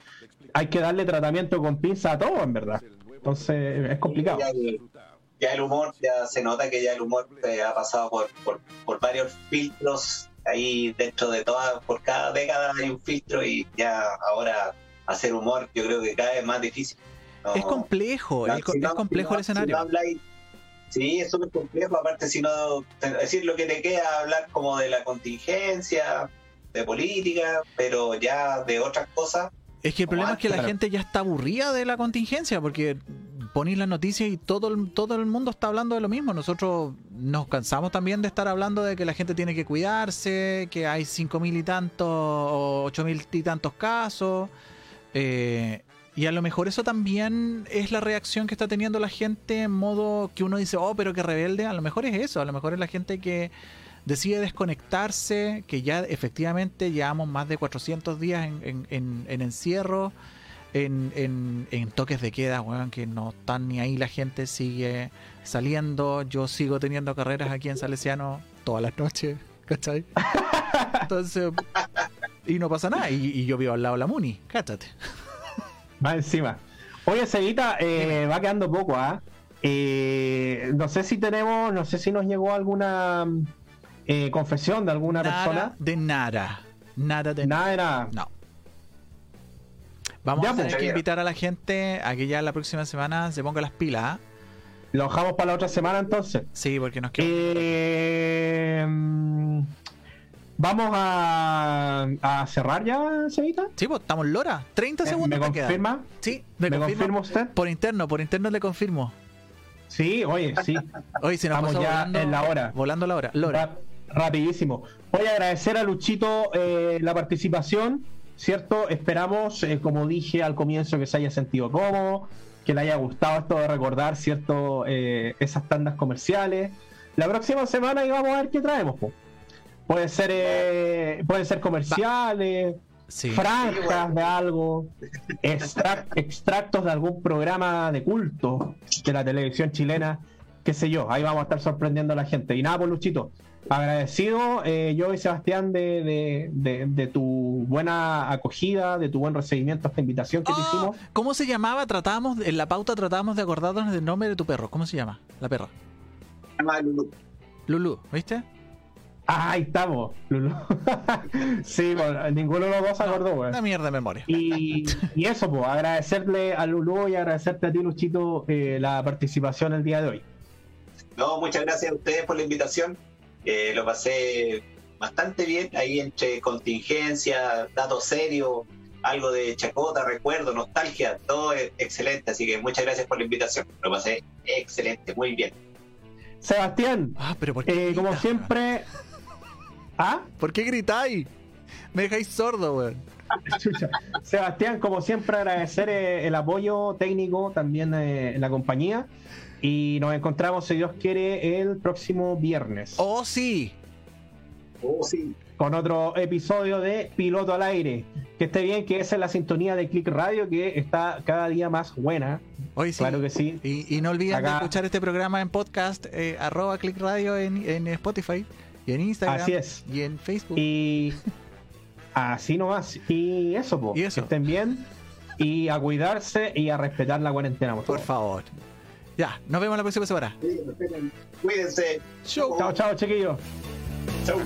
hay que darle tratamiento con pinza a todo, en verdad. Entonces, es complicado. Ya, el- ya el humor, ya se nota que ya el humor eh, ha pasado por, por, por varios filtros. Ahí dentro de todas, por cada década hay un filtro y ya ahora hacer humor yo creo que cada vez más difícil. No- Es complejo, no, es, complejo el escenario. si sí, es súper complejo. Aparte, si no, decir, lo que te queda hablar como de la contingencia, de política, pero ya de otras cosas. Es que el problema es que la gente ya está aburrida de la contingencia porque ponéis las noticias y todo el, todo el mundo está hablando de lo mismo. Nosotros nos cansamos también de estar hablando de que la gente tiene que cuidarse, que hay cinco mil y tantos o ocho mil y tantos casos. Eh, y a lo mejor eso también es la reacción que está teniendo la gente en modo que uno dice, oh, pero que rebelde. A lo mejor es eso, a lo mejor es la gente que decide desconectarse, que ya efectivamente llevamos más de 400 días en, en- en- en encierro, en, toques de queda, weón, que no están ni ahí, la gente sigue saliendo, yo sigo teniendo carreras aquí en Salesiano todas las noches, ¿cachai? Entonces, y no pasa nada, y, y yo vivo al lado de la Muni, cáchate. Va encima. Oye, Seguita, eh, va quedando poco, ¿ah? Eh, no sé si tenemos, no sé si nos llegó alguna eh, confesión de alguna Nada persona. de nada, nada de Nada nada. No. Vamos Ya, a tener pues. que invitar a la gente a que ya la próxima semana se ponga las pilas. ¿ah? Lo dejamos para la otra semana entonces. Sí, porque nos queda. Eh, mm, Vamos a, a cerrar ya, Seguita. Sí, pues estamos en Lora. 30 Eh, segundos ¿Me confirma? Sí, ¿Me confirma. confirma usted? Por interno, por interno le confirmo. Sí, oye, sí. Hoy se nos Estamos ya volando, en la hora. Volando la hora. Lora. Ra- rapidísimo. Voy a agradecer a Luchito eh, la participación, ¿cierto? Esperamos, eh, como dije al comienzo, que se haya sentido cómodo, que le haya gustado esto de recordar, ¿cierto? Eh, esas tandas comerciales. La próxima semana ahí vamos a ver qué traemos, po. Puede ser, eh, pueden ser comerciales, Sí. franjas de algo, extrac- extractos de algún programa de culto de la televisión chilena, qué sé yo, ahí vamos a estar sorprendiendo a la gente. Y nada, pues Luchito, agradecido eh, yo y Sebastián de, de- de- de tu buena acogida, de tu buen recibimiento a esta invitación que te Ah, hicimos. ¿Cómo se llamaba? Tratábamos, en la pauta tratábamos de acordarnos del nombre de tu perro. ¿Cómo se llama? La perra. Se llama Lulu. Lulu, ¿viste? Ah, ahí estamos, Lulu. sí, bueno, ninguno de los dos se acordó, güey. Una mierda de memoria. Y, y eso, pues, agradecerle a Lulu y agradecerte a ti, Luchito, eh, la participación el día de hoy. No, muchas gracias a ustedes por la invitación. Eh, lo pasé bastante bien ahí entre contingencia, datos serios, algo de chacota, recuerdo, nostalgia, todo es excelente. Así que muchas gracias por la invitación. Lo pasé excelente, muy bien. Sebastián, Ah, pero ¿por qué eh, como siempre. ¿Ah? ¿Por qué gritáis? Me dejáis sordo, weón. Sebastián, como siempre, agradecer eh, el apoyo técnico también eh, en la compañía. Y nos encontramos, si Dios quiere, el próximo viernes Oh, sí. Oh, sí. con otro episodio de Piloto al Aire. Que esté bien, que esa es la sintonía de Click Radio, que está cada día más buena. Hoy sí. Claro que sí. Y, y no olviden de escuchar este programa en podcast, eh, arroba click radio en, en Spotify y en Instagram. Así es. Y en Facebook. Y así nomás. Y eso, po. Y eso. Que estén bien. Y a cuidarse y a respetar la cuarentena, por Por favor. favor. Ya, nos vemos la próxima semana. Cuídense. Chau. Chao, chao, chiquillos. Chau.